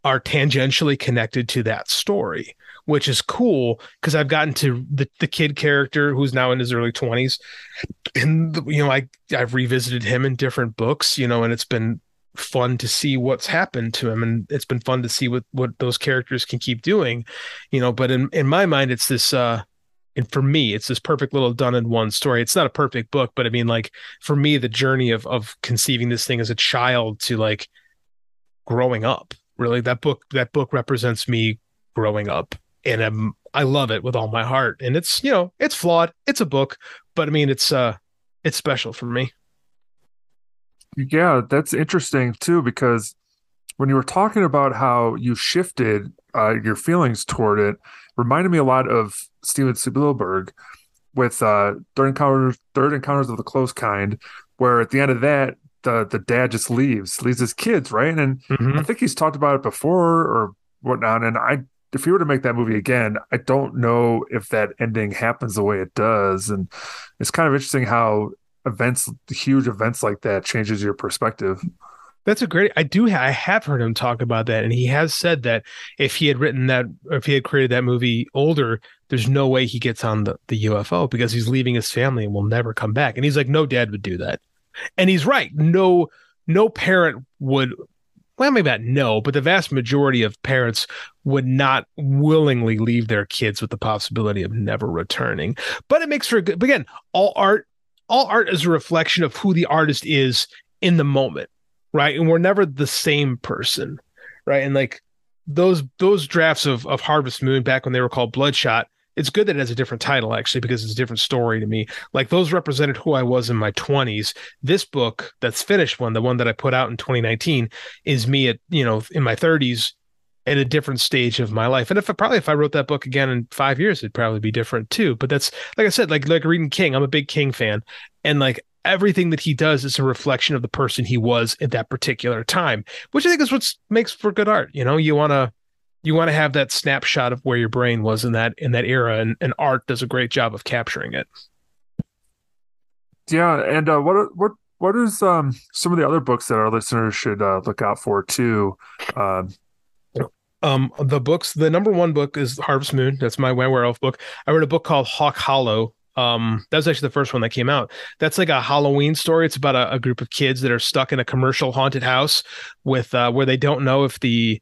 are tangentially connected to that story which is cool because I've gotten to the, the kid character who's now in his early 20s. And, you know, I, I've revisited him in different books, you know, and it's been fun to see what's happened to him. And it's been fun to see what, what those characters can keep doing, you know, but in, in my mind, it's this, uh, and for me, it's this perfect little done in one story. It's not a perfect book, but I mean, like for me, the journey of of conceiving this thing as a child to like growing up, really, that book that book represents me growing up and I'm, I love it with all my heart. And it's you know it's flawed. It's a book, but I mean it's uh it's special for me. Yeah, that's interesting too because when you were talking about how you shifted uh, your feelings toward it, reminded me a lot of Steven Spielberg with uh, Third Encounters, Third Encounters of the Close Kind, where at the end of that, the the dad just leaves, leaves his kids, right? And mm-hmm. I think he's talked about it before or whatnot. And I if he were to make that movie again, I don't know if that ending happens the way it does. And it's kind of interesting how events, huge events like that, changes your perspective. That's a great. I do. I have heard him talk about that, and he has said that if he had written that, if he had created that movie older, there's no way he gets on the the UFO because he's leaving his family and will never come back. And he's like, no dad would do that, and he's right. No, no parent would well, maybe not no, but the vast majority of parents would not willingly leave their kids with the possibility of never returning. But it makes for a good, again, all art, all art is a reflection of who the artist is in the moment, right? And we're never the same person, right? And like those those drafts of of Harvest Moon back when they were called Bloodshot, it's good that it has a different title actually because it's a different story to me. Like those represented who I was in my 20s. This book that's finished one, the one that I put out in 2019, is me at, you know, in my 30s at a different stage of my life. And if I probably if I wrote that book again in 5 years it'd probably be different too. But that's like I said like like reading King, I'm a big King fan and like everything that he does is a reflection of the person he was at that particular time, which I think is what makes for good art. You know, you want to you want to have that snapshot of where your brain was in that in that era and, and art does a great job of capturing it yeah and uh, what what what is um some of the other books that our listeners should uh, look out for too um um the books the number one book is harvest moon that's my Werelf book i read a book called hawk hollow um, that was actually the first one that came out. That's like a Halloween story. It's about a, a group of kids that are stuck in a commercial haunted house with uh, where they don't know if the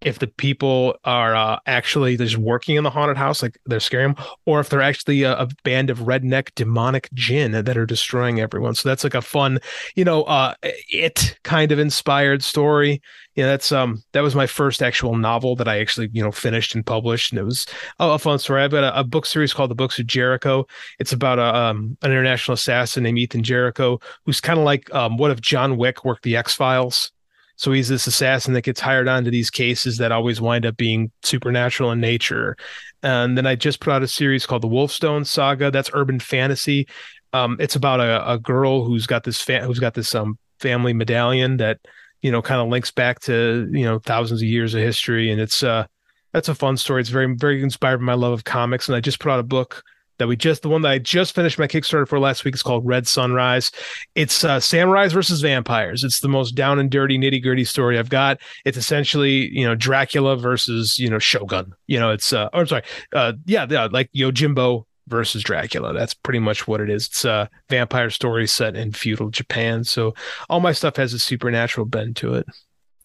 if the people are uh, actually just working in the haunted house, like they're scaring them, or if they're actually a, a, band of redneck demonic jinn that are destroying everyone. So that's like a fun, you know, uh, it kind of inspired story. Yeah, that's um that was my first actual novel that I actually you know finished and published, and it was a, a fun story. I've got a, a, book series called The Books of Jericho. It's about a um, an international assassin named Ethan Jericho, who's kind of like um, what if John Wick worked the X Files so he's this assassin that gets hired onto these cases that always wind up being supernatural in nature. And then I just put out a series called the Wolfstone Saga. That's urban fantasy. Um, it's about a, a girl who's got this fa- who's got this um, family medallion that you know kind of links back to you know thousands of years of history, and it's uh that's a fun story. It's very very inspired by my love of comics, and I just put out a book that we just the one that I just finished my Kickstarter for last week is called Red Sunrise. It's uh, samurais versus vampires. It's the most down and dirty nitty gritty story I've got. It's essentially you know Dracula versus you know Shogun. You know it's uh, or I'm sorry, uh, yeah, yeah, like Yojimbo versus Dracula. That's pretty much what it is. It's a vampire story set in feudal Japan. So all my stuff has a supernatural bend to it.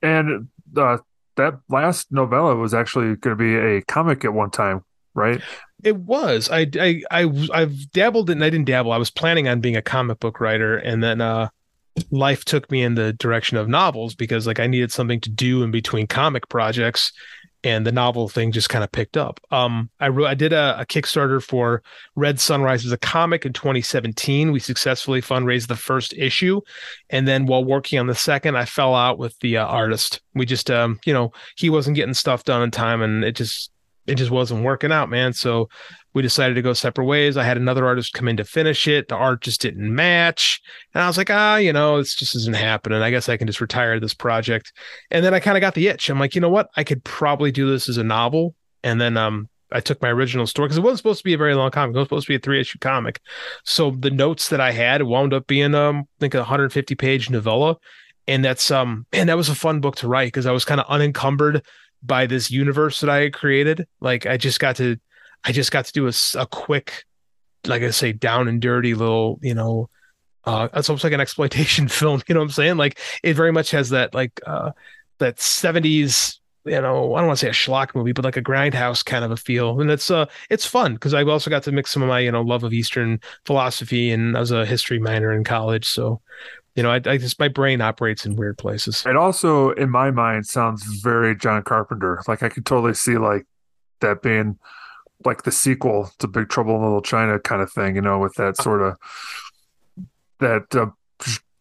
And uh, that last novella was actually going to be a comic at one time, right? It was. I, I, I, I've dabbled in, I didn't dabble. I was planning on being a comic book writer. And then, uh, life took me in the direction of novels because like I needed something to do in between comic projects and the novel thing just kind of picked up. Um, I wrote, I did a, a, Kickstarter for Red Sunrise as a comic in 2017. We successfully fundraised the first issue, and then while working on the second, I fell out with the uh, artist. We just, um, you know, he wasn't getting stuff done in time, and it just it just wasn't working out, man. So we decided to go separate ways. I had another artist come in to finish it. The art just didn't match. And I was like, ah, you know, this just isn't happening. I guess I can just retire this project. And then I kind of got the itch. I'm like, you know what? I could probably do this as a novel. And then um I took my original story because it wasn't supposed to be a very long comic. It was supposed to be a three issue comic. So the notes that I had wound up being um I think a 150 page novella and that's um and that was a fun book to write because I was kind of unencumbered by this universe that I created. Like I just got to I just got to do a, a quick, like I say, down and dirty little, you know, uh, it's almost like an exploitation film. You know what I'm saying? Like it very much has that like uh, that 70s. You know, I don't want to say a schlock movie, but like a grindhouse kind of a feel, and it's uh, it's fun because I've also got to mix some of my you know love of Eastern philosophy, and I was a history minor in college, so you know, I, I just my brain operates in weird places. It also, in my mind, sounds very John Carpenter. Like I could totally see like that being like the sequel to Big Trouble in Little China kind of thing, you know, with that sort of that uh,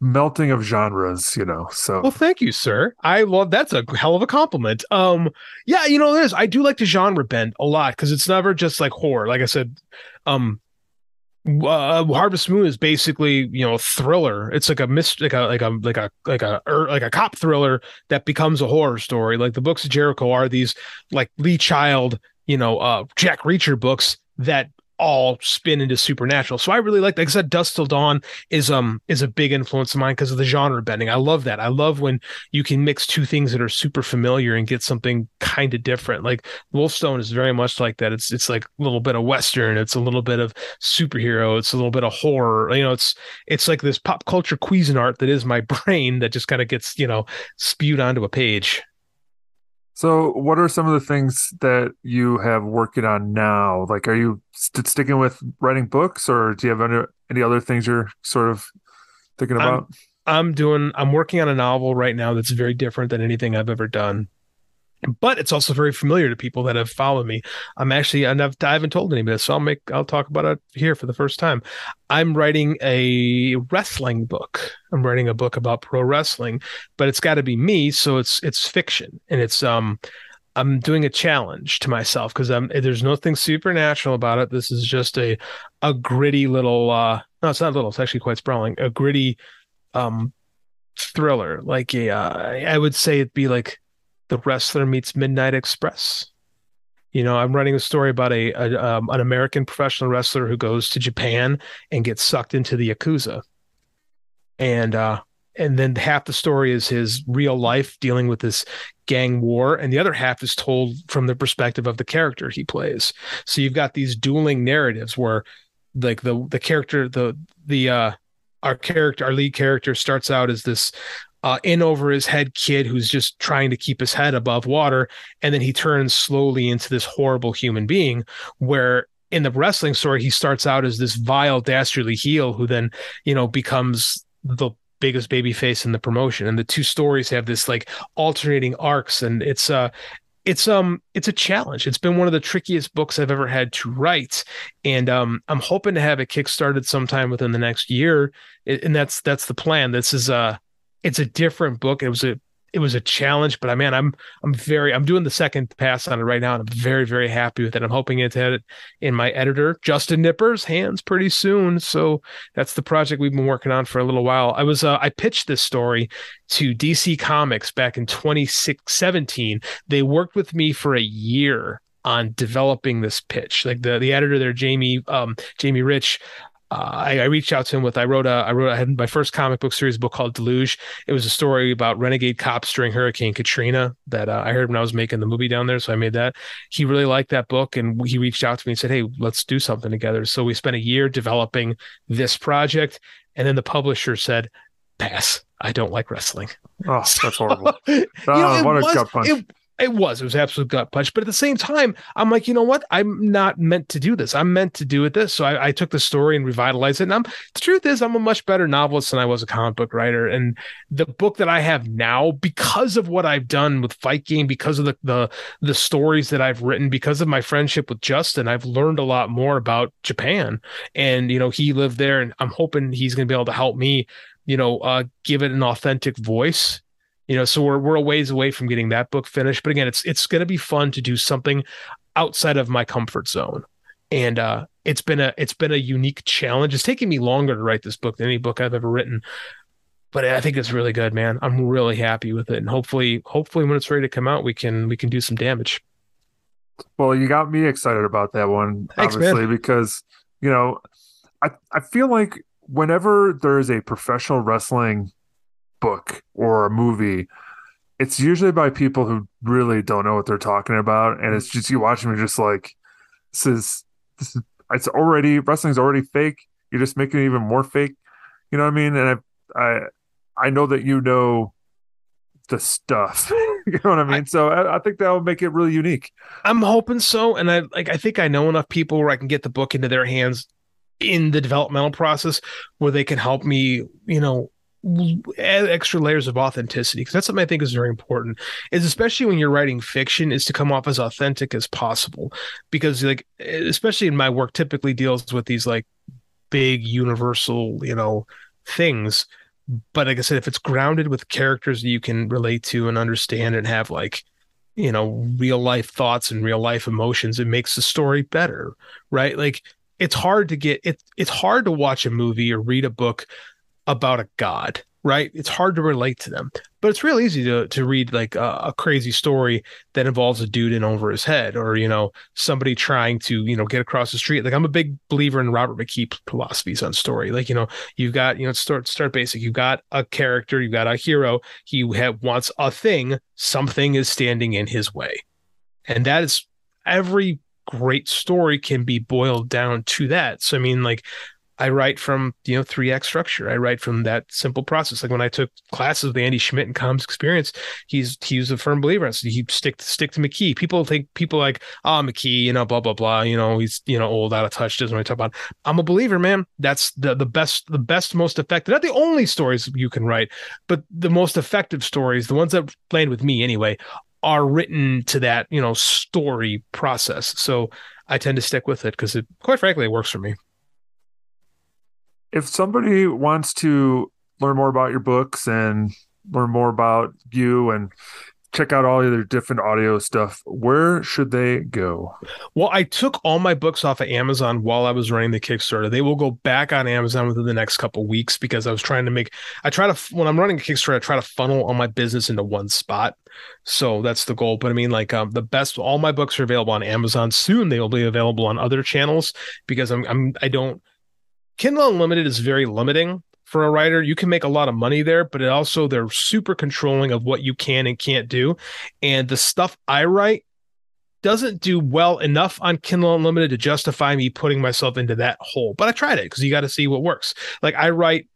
melting of genres, you know. So well, thank you, sir. I love that's a hell of a compliment. Um, yeah, you know, it is. I do like the genre bend a lot because it's never just like horror. Like I said, um, uh, Harvest Moon is basically you know a thriller. It's like a mist, like a like a like a like a er, like a cop thriller that becomes a horror story. Like the books of Jericho are these like Lee Child you know, uh, Jack Reacher books that all spin into supernatural. So I really like, like I said, Dusk Till Dawn is um is a big influence of mine because of the genre bending. I love that. I love when you can mix two things that are super familiar and get something kind of different. Like Wolfstone is very much like that. It's it's like a little bit of western. It's a little bit of superhero. It's a little bit of horror. You know, it's it's like this pop culture Cuisinart that is my brain that just kind of gets you know spewed onto a page. So, what are some of the things that you have working on now? Like, are you st- sticking with writing books, or do you have any, any other things you're sort of thinking about? I'm, I'm doing. I'm working on a novel right now that's very different than anything I've ever done but it's also very familiar to people that have followed me. I'm actually, I haven't told anybody, so I'll make, I'll talk about it here for the first time. I'm writing a wrestling book. I'm writing a book about pro wrestling, but it's got to be me, so it's it's fiction, and it's um, I'm doing a challenge to myself because I'm there's nothing supernatural about it. This is just a a gritty little, uh, no, it's not little, it's actually quite sprawling, a gritty, um, thriller. Like a, uh, I would say it'd be like the Wrestler meets Midnight Express. You know, I'm writing a story about a, a um, an American professional wrestler who goes to Japan and gets sucked into the yakuza, and uh, and then half the story is his real life dealing with this gang war, and the other half is told from the perspective of the character he plays. So you've got these dueling narratives where, like the the character the the uh, our character our lead character starts out as this uh, in over his head kid who's just trying to keep his head above water. And then he turns slowly into this horrible human being where in the wrestling story, he starts out as this vile, dastardly heel who then, you know, becomes the biggest baby face in the promotion. And the two stories have this like alternating arcs. And it's, uh, it's um it's a challenge. It's been one of the trickiest books I've ever had to write, and um I'm hoping to have it kickstarted sometime within the next year, and that's that's the plan. This is uh it's a different book. It was a it was a challenge, but I man, I'm I'm very I'm doing the second pass on it right now, and I'm very very happy with it. I'm hoping it's it in my editor Justin Nipper's hands pretty soon. So that's the project we've been working on for a little while. I was uh, I pitched this story to DC Comics back in 2017. They worked with me for a year on developing this pitch. Like the the editor there, Jamie um, Jamie Rich, I, I, reached out to him with I wrote a I wrote I had my first comic book series book called Deluge. It was a story about renegade cops during Hurricane Katrina that uh, I heard when I was making the movie down there, so I made that. He really liked that book, and he reached out to me and said, "Hey, let's do something together." So we spent a year developing this project, and then the publisher said, "Pass. I don't like wrestling." Oh, that's horrible. you know, what a was, gut punch. It, it was. It was absolute gut punch. But at the same time, I'm like, you know what? I'm not meant to do this. I'm meant to do it this. So I, I took the story and revitalized it. And I'm the truth is, I'm a much better novelist than I was a comic book writer. And the book that I have now, because of what I've done with Fight Game, because of the the the stories that I've written, because of my friendship with Justin, I've learned a lot more about Japan. And you know, he lived there, and I'm hoping he's going to be able to help me you know, uh, give it an authentic voice you know so we're we're a ways away from getting that book finished but again it's it's going to be fun to do something outside of my comfort zone. And uh it's been a it's been a unique challenge. It's taking me longer to write this book than any book i've ever written but i think it's really good man. I'm really happy with it. And hopefully hopefully when it's ready to come out we can we can do some damage. Well you got me excited about that one Thanks, obviously man. because you know i i feel like whenever there is a professional wrestling book or a movie, it's usually by people who really don't know what they're talking about, and it's just you watching me just like this is this is it's already wrestling's already fake. You're just making it even more fake. You know what I mean? And I I I know that you know the stuff. you know what I mean? I, so I, I think that will make it really unique. I'm hoping so, and I like I think I know enough people where I can get the book into their hands in the developmental process where they can help me, you know, extra layers of authenticity because that's something I think is very important. Is especially when you're writing fiction, is to come off as authentic as possible. Because like, especially in my work, typically deals with these like big universal, you know, things. But like I said, if it's grounded with characters that you can relate to and understand and have like, you know, real life thoughts and real life emotions, it makes the story better, right? Like it's hard to get it. It's hard to watch a movie or read a book about a god right? It's hard to relate to them but it's real easy to to read like a, a, crazy story that involves a dude in over his head or you know somebody trying to you know get across the street. Like i'm a big believer in robert mckee philosophies on story. Like you know you've got you know start start basic. You've got a character you've got a hero. He wants a thing. Something is standing in his way. And that is every great story can be boiled down to that. So i mean like I write from you know three act structure. I write from that simple process. Like when I took classes with Andy Schmidt and Comics Experience, he's he was a firm believer. So he stick stick to McKee. People think people like ah oh, McKee, you know, blah blah blah. You know, he's you know old, out of touch. Doesn't really talk about. I'm a believer, man. That's the the best the best most effective. Not the only stories you can write, but the most effective stories, the ones that land with me anyway, are written to that you know story process. So I tend to stick with it because it quite frankly it works for me if somebody wants to learn more about your books and learn more about you and check out all your different audio stuff, where should they go? Well, I took all my books off of Amazon while I was running the Kickstarter. They will go back on Amazon within the next couple weeks because I was trying to make. I try to when I'm running a Kickstarter, I try to funnel all my business into one spot. So that's the goal. But I mean, like um, the best, all my books are available on Amazon. Soon they will be available on other channels because I'm, I'm I don't Kindle Unlimited is very limiting for a writer. You can make a lot of money there, but it also they're super controlling of what you can and can't do. And the stuff I write doesn't do well enough on Kindle Unlimited to justify me putting myself into that hole. But I tried it because you got to see what works. Like I write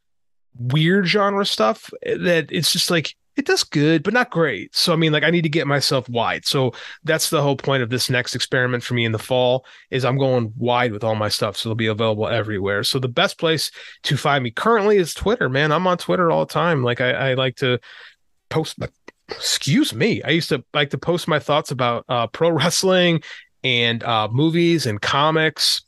weird genre stuff that it's just like it does good, but not great. So I mean, like I need to get myself wide. So that's the whole point of this next experiment for me in the fall is I'm going wide with all my stuff. So it'll be available everywhere. So the best place to find me currently is Twitter, man. I'm on Twitter all the time. Like I, I like to post my excuse me. I used to like to post my thoughts about uh, pro wrestling and uh, movies and comics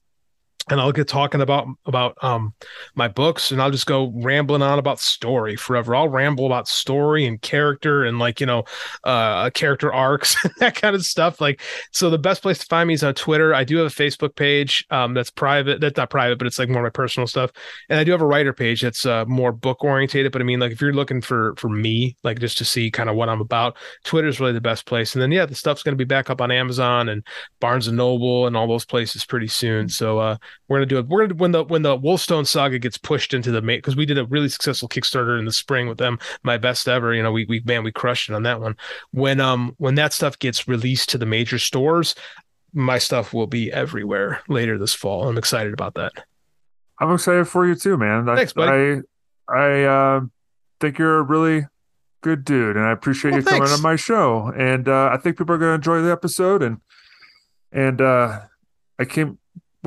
and I'll get talking about about um my books and I'll just go rambling on about story forever. I'll ramble about story and character and like, you know, uh character arcs, that kind of stuff. Like so the best place to find me is on Twitter. I do have a Facebook page um that's private. That's not private, but it's like more my personal stuff. And I do have a writer page that's uh more book orientated, but I mean like if you're looking for for me, like just to see kind of what I'm about, Twitter is really the best place. And then yeah, the stuff's going to be back up on Amazon and Barnes and Noble and all those places pretty soon. So uh we're gonna do it. We're gonna when the when the Wolfstone saga gets pushed into the main because we did a really successful Kickstarter in the spring with them, my best ever. You know, we we man we crushed it on that one. When um when that stuff gets released to the major stores, my stuff will be everywhere later this fall. I'm excited about that. I'm excited for you too, man. Thanks, buddy. I I uh, think you're a really good dude, and I appreciate well, you thanks. coming on my show. And uh, I think people are going to enjoy the episode. And and uh, I came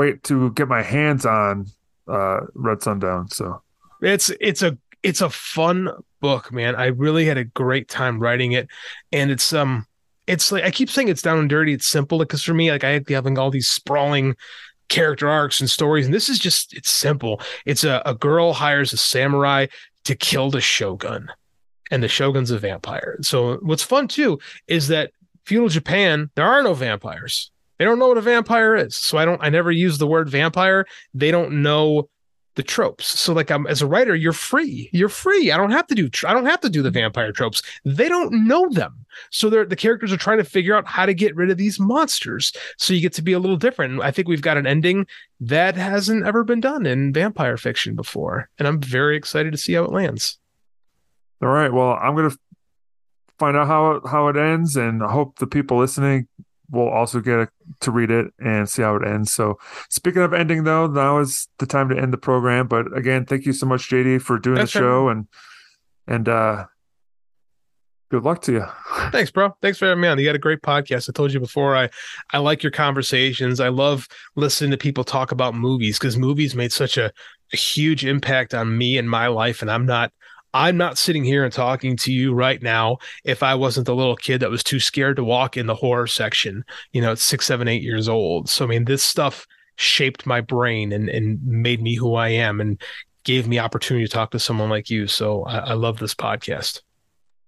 wait to get my hands on uh, Red Sundown. So it's it's a it's a fun book, man. I really had a great time writing it, and it's um it's like I keep saying it's down and dirty. It's simple because for me, like I having all these sprawling character arcs and stories, and this is just it's simple. It's a, a girl hires a samurai to kill the shogun, and the shogun's a vampire. So what's fun too is that feudal Japan there are no vampires they don't know what a vampire is. So I don't I never use the word vampire. They don't know the tropes. So like I'm as a writer, you're free. You're free. I don't have to do I don't have to do the vampire tropes. They don't know them. So they're the characters are trying to figure out how to get rid of these monsters. So you get to be a little different. I think we've got an ending that hasn't ever been done in vampire fiction before. And I'm very excited to see how it lands. All right. Well, I'm gonna find out how how it ends, and I hope the people listening will also get a, to read it and see how it ends. So, speaking of ending, though, now is the time to end the program. But again, thank you so much, JD, for doing That's the show, right. and and uh, good luck to you. Thanks, bro. Thanks for having me on. You got a great podcast. I told you before. I I like your conversations. I love listening to people talk about movies because movies made such a, a huge impact on me and my life, and I'm not I'm not sitting here and talking to you right now if I wasn't the little kid that was too scared to walk in the horror section, you know, at six, seven, eight years old. So, I mean, this stuff shaped my brain and, and made me who I am and gave me opportunity to talk to someone like you. So I, I love this podcast.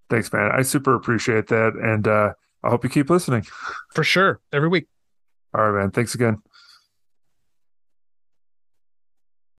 Thanks, man. I super appreciate that. And uh, I hope you keep listening. For sure. Every week. All right, man. Thanks again.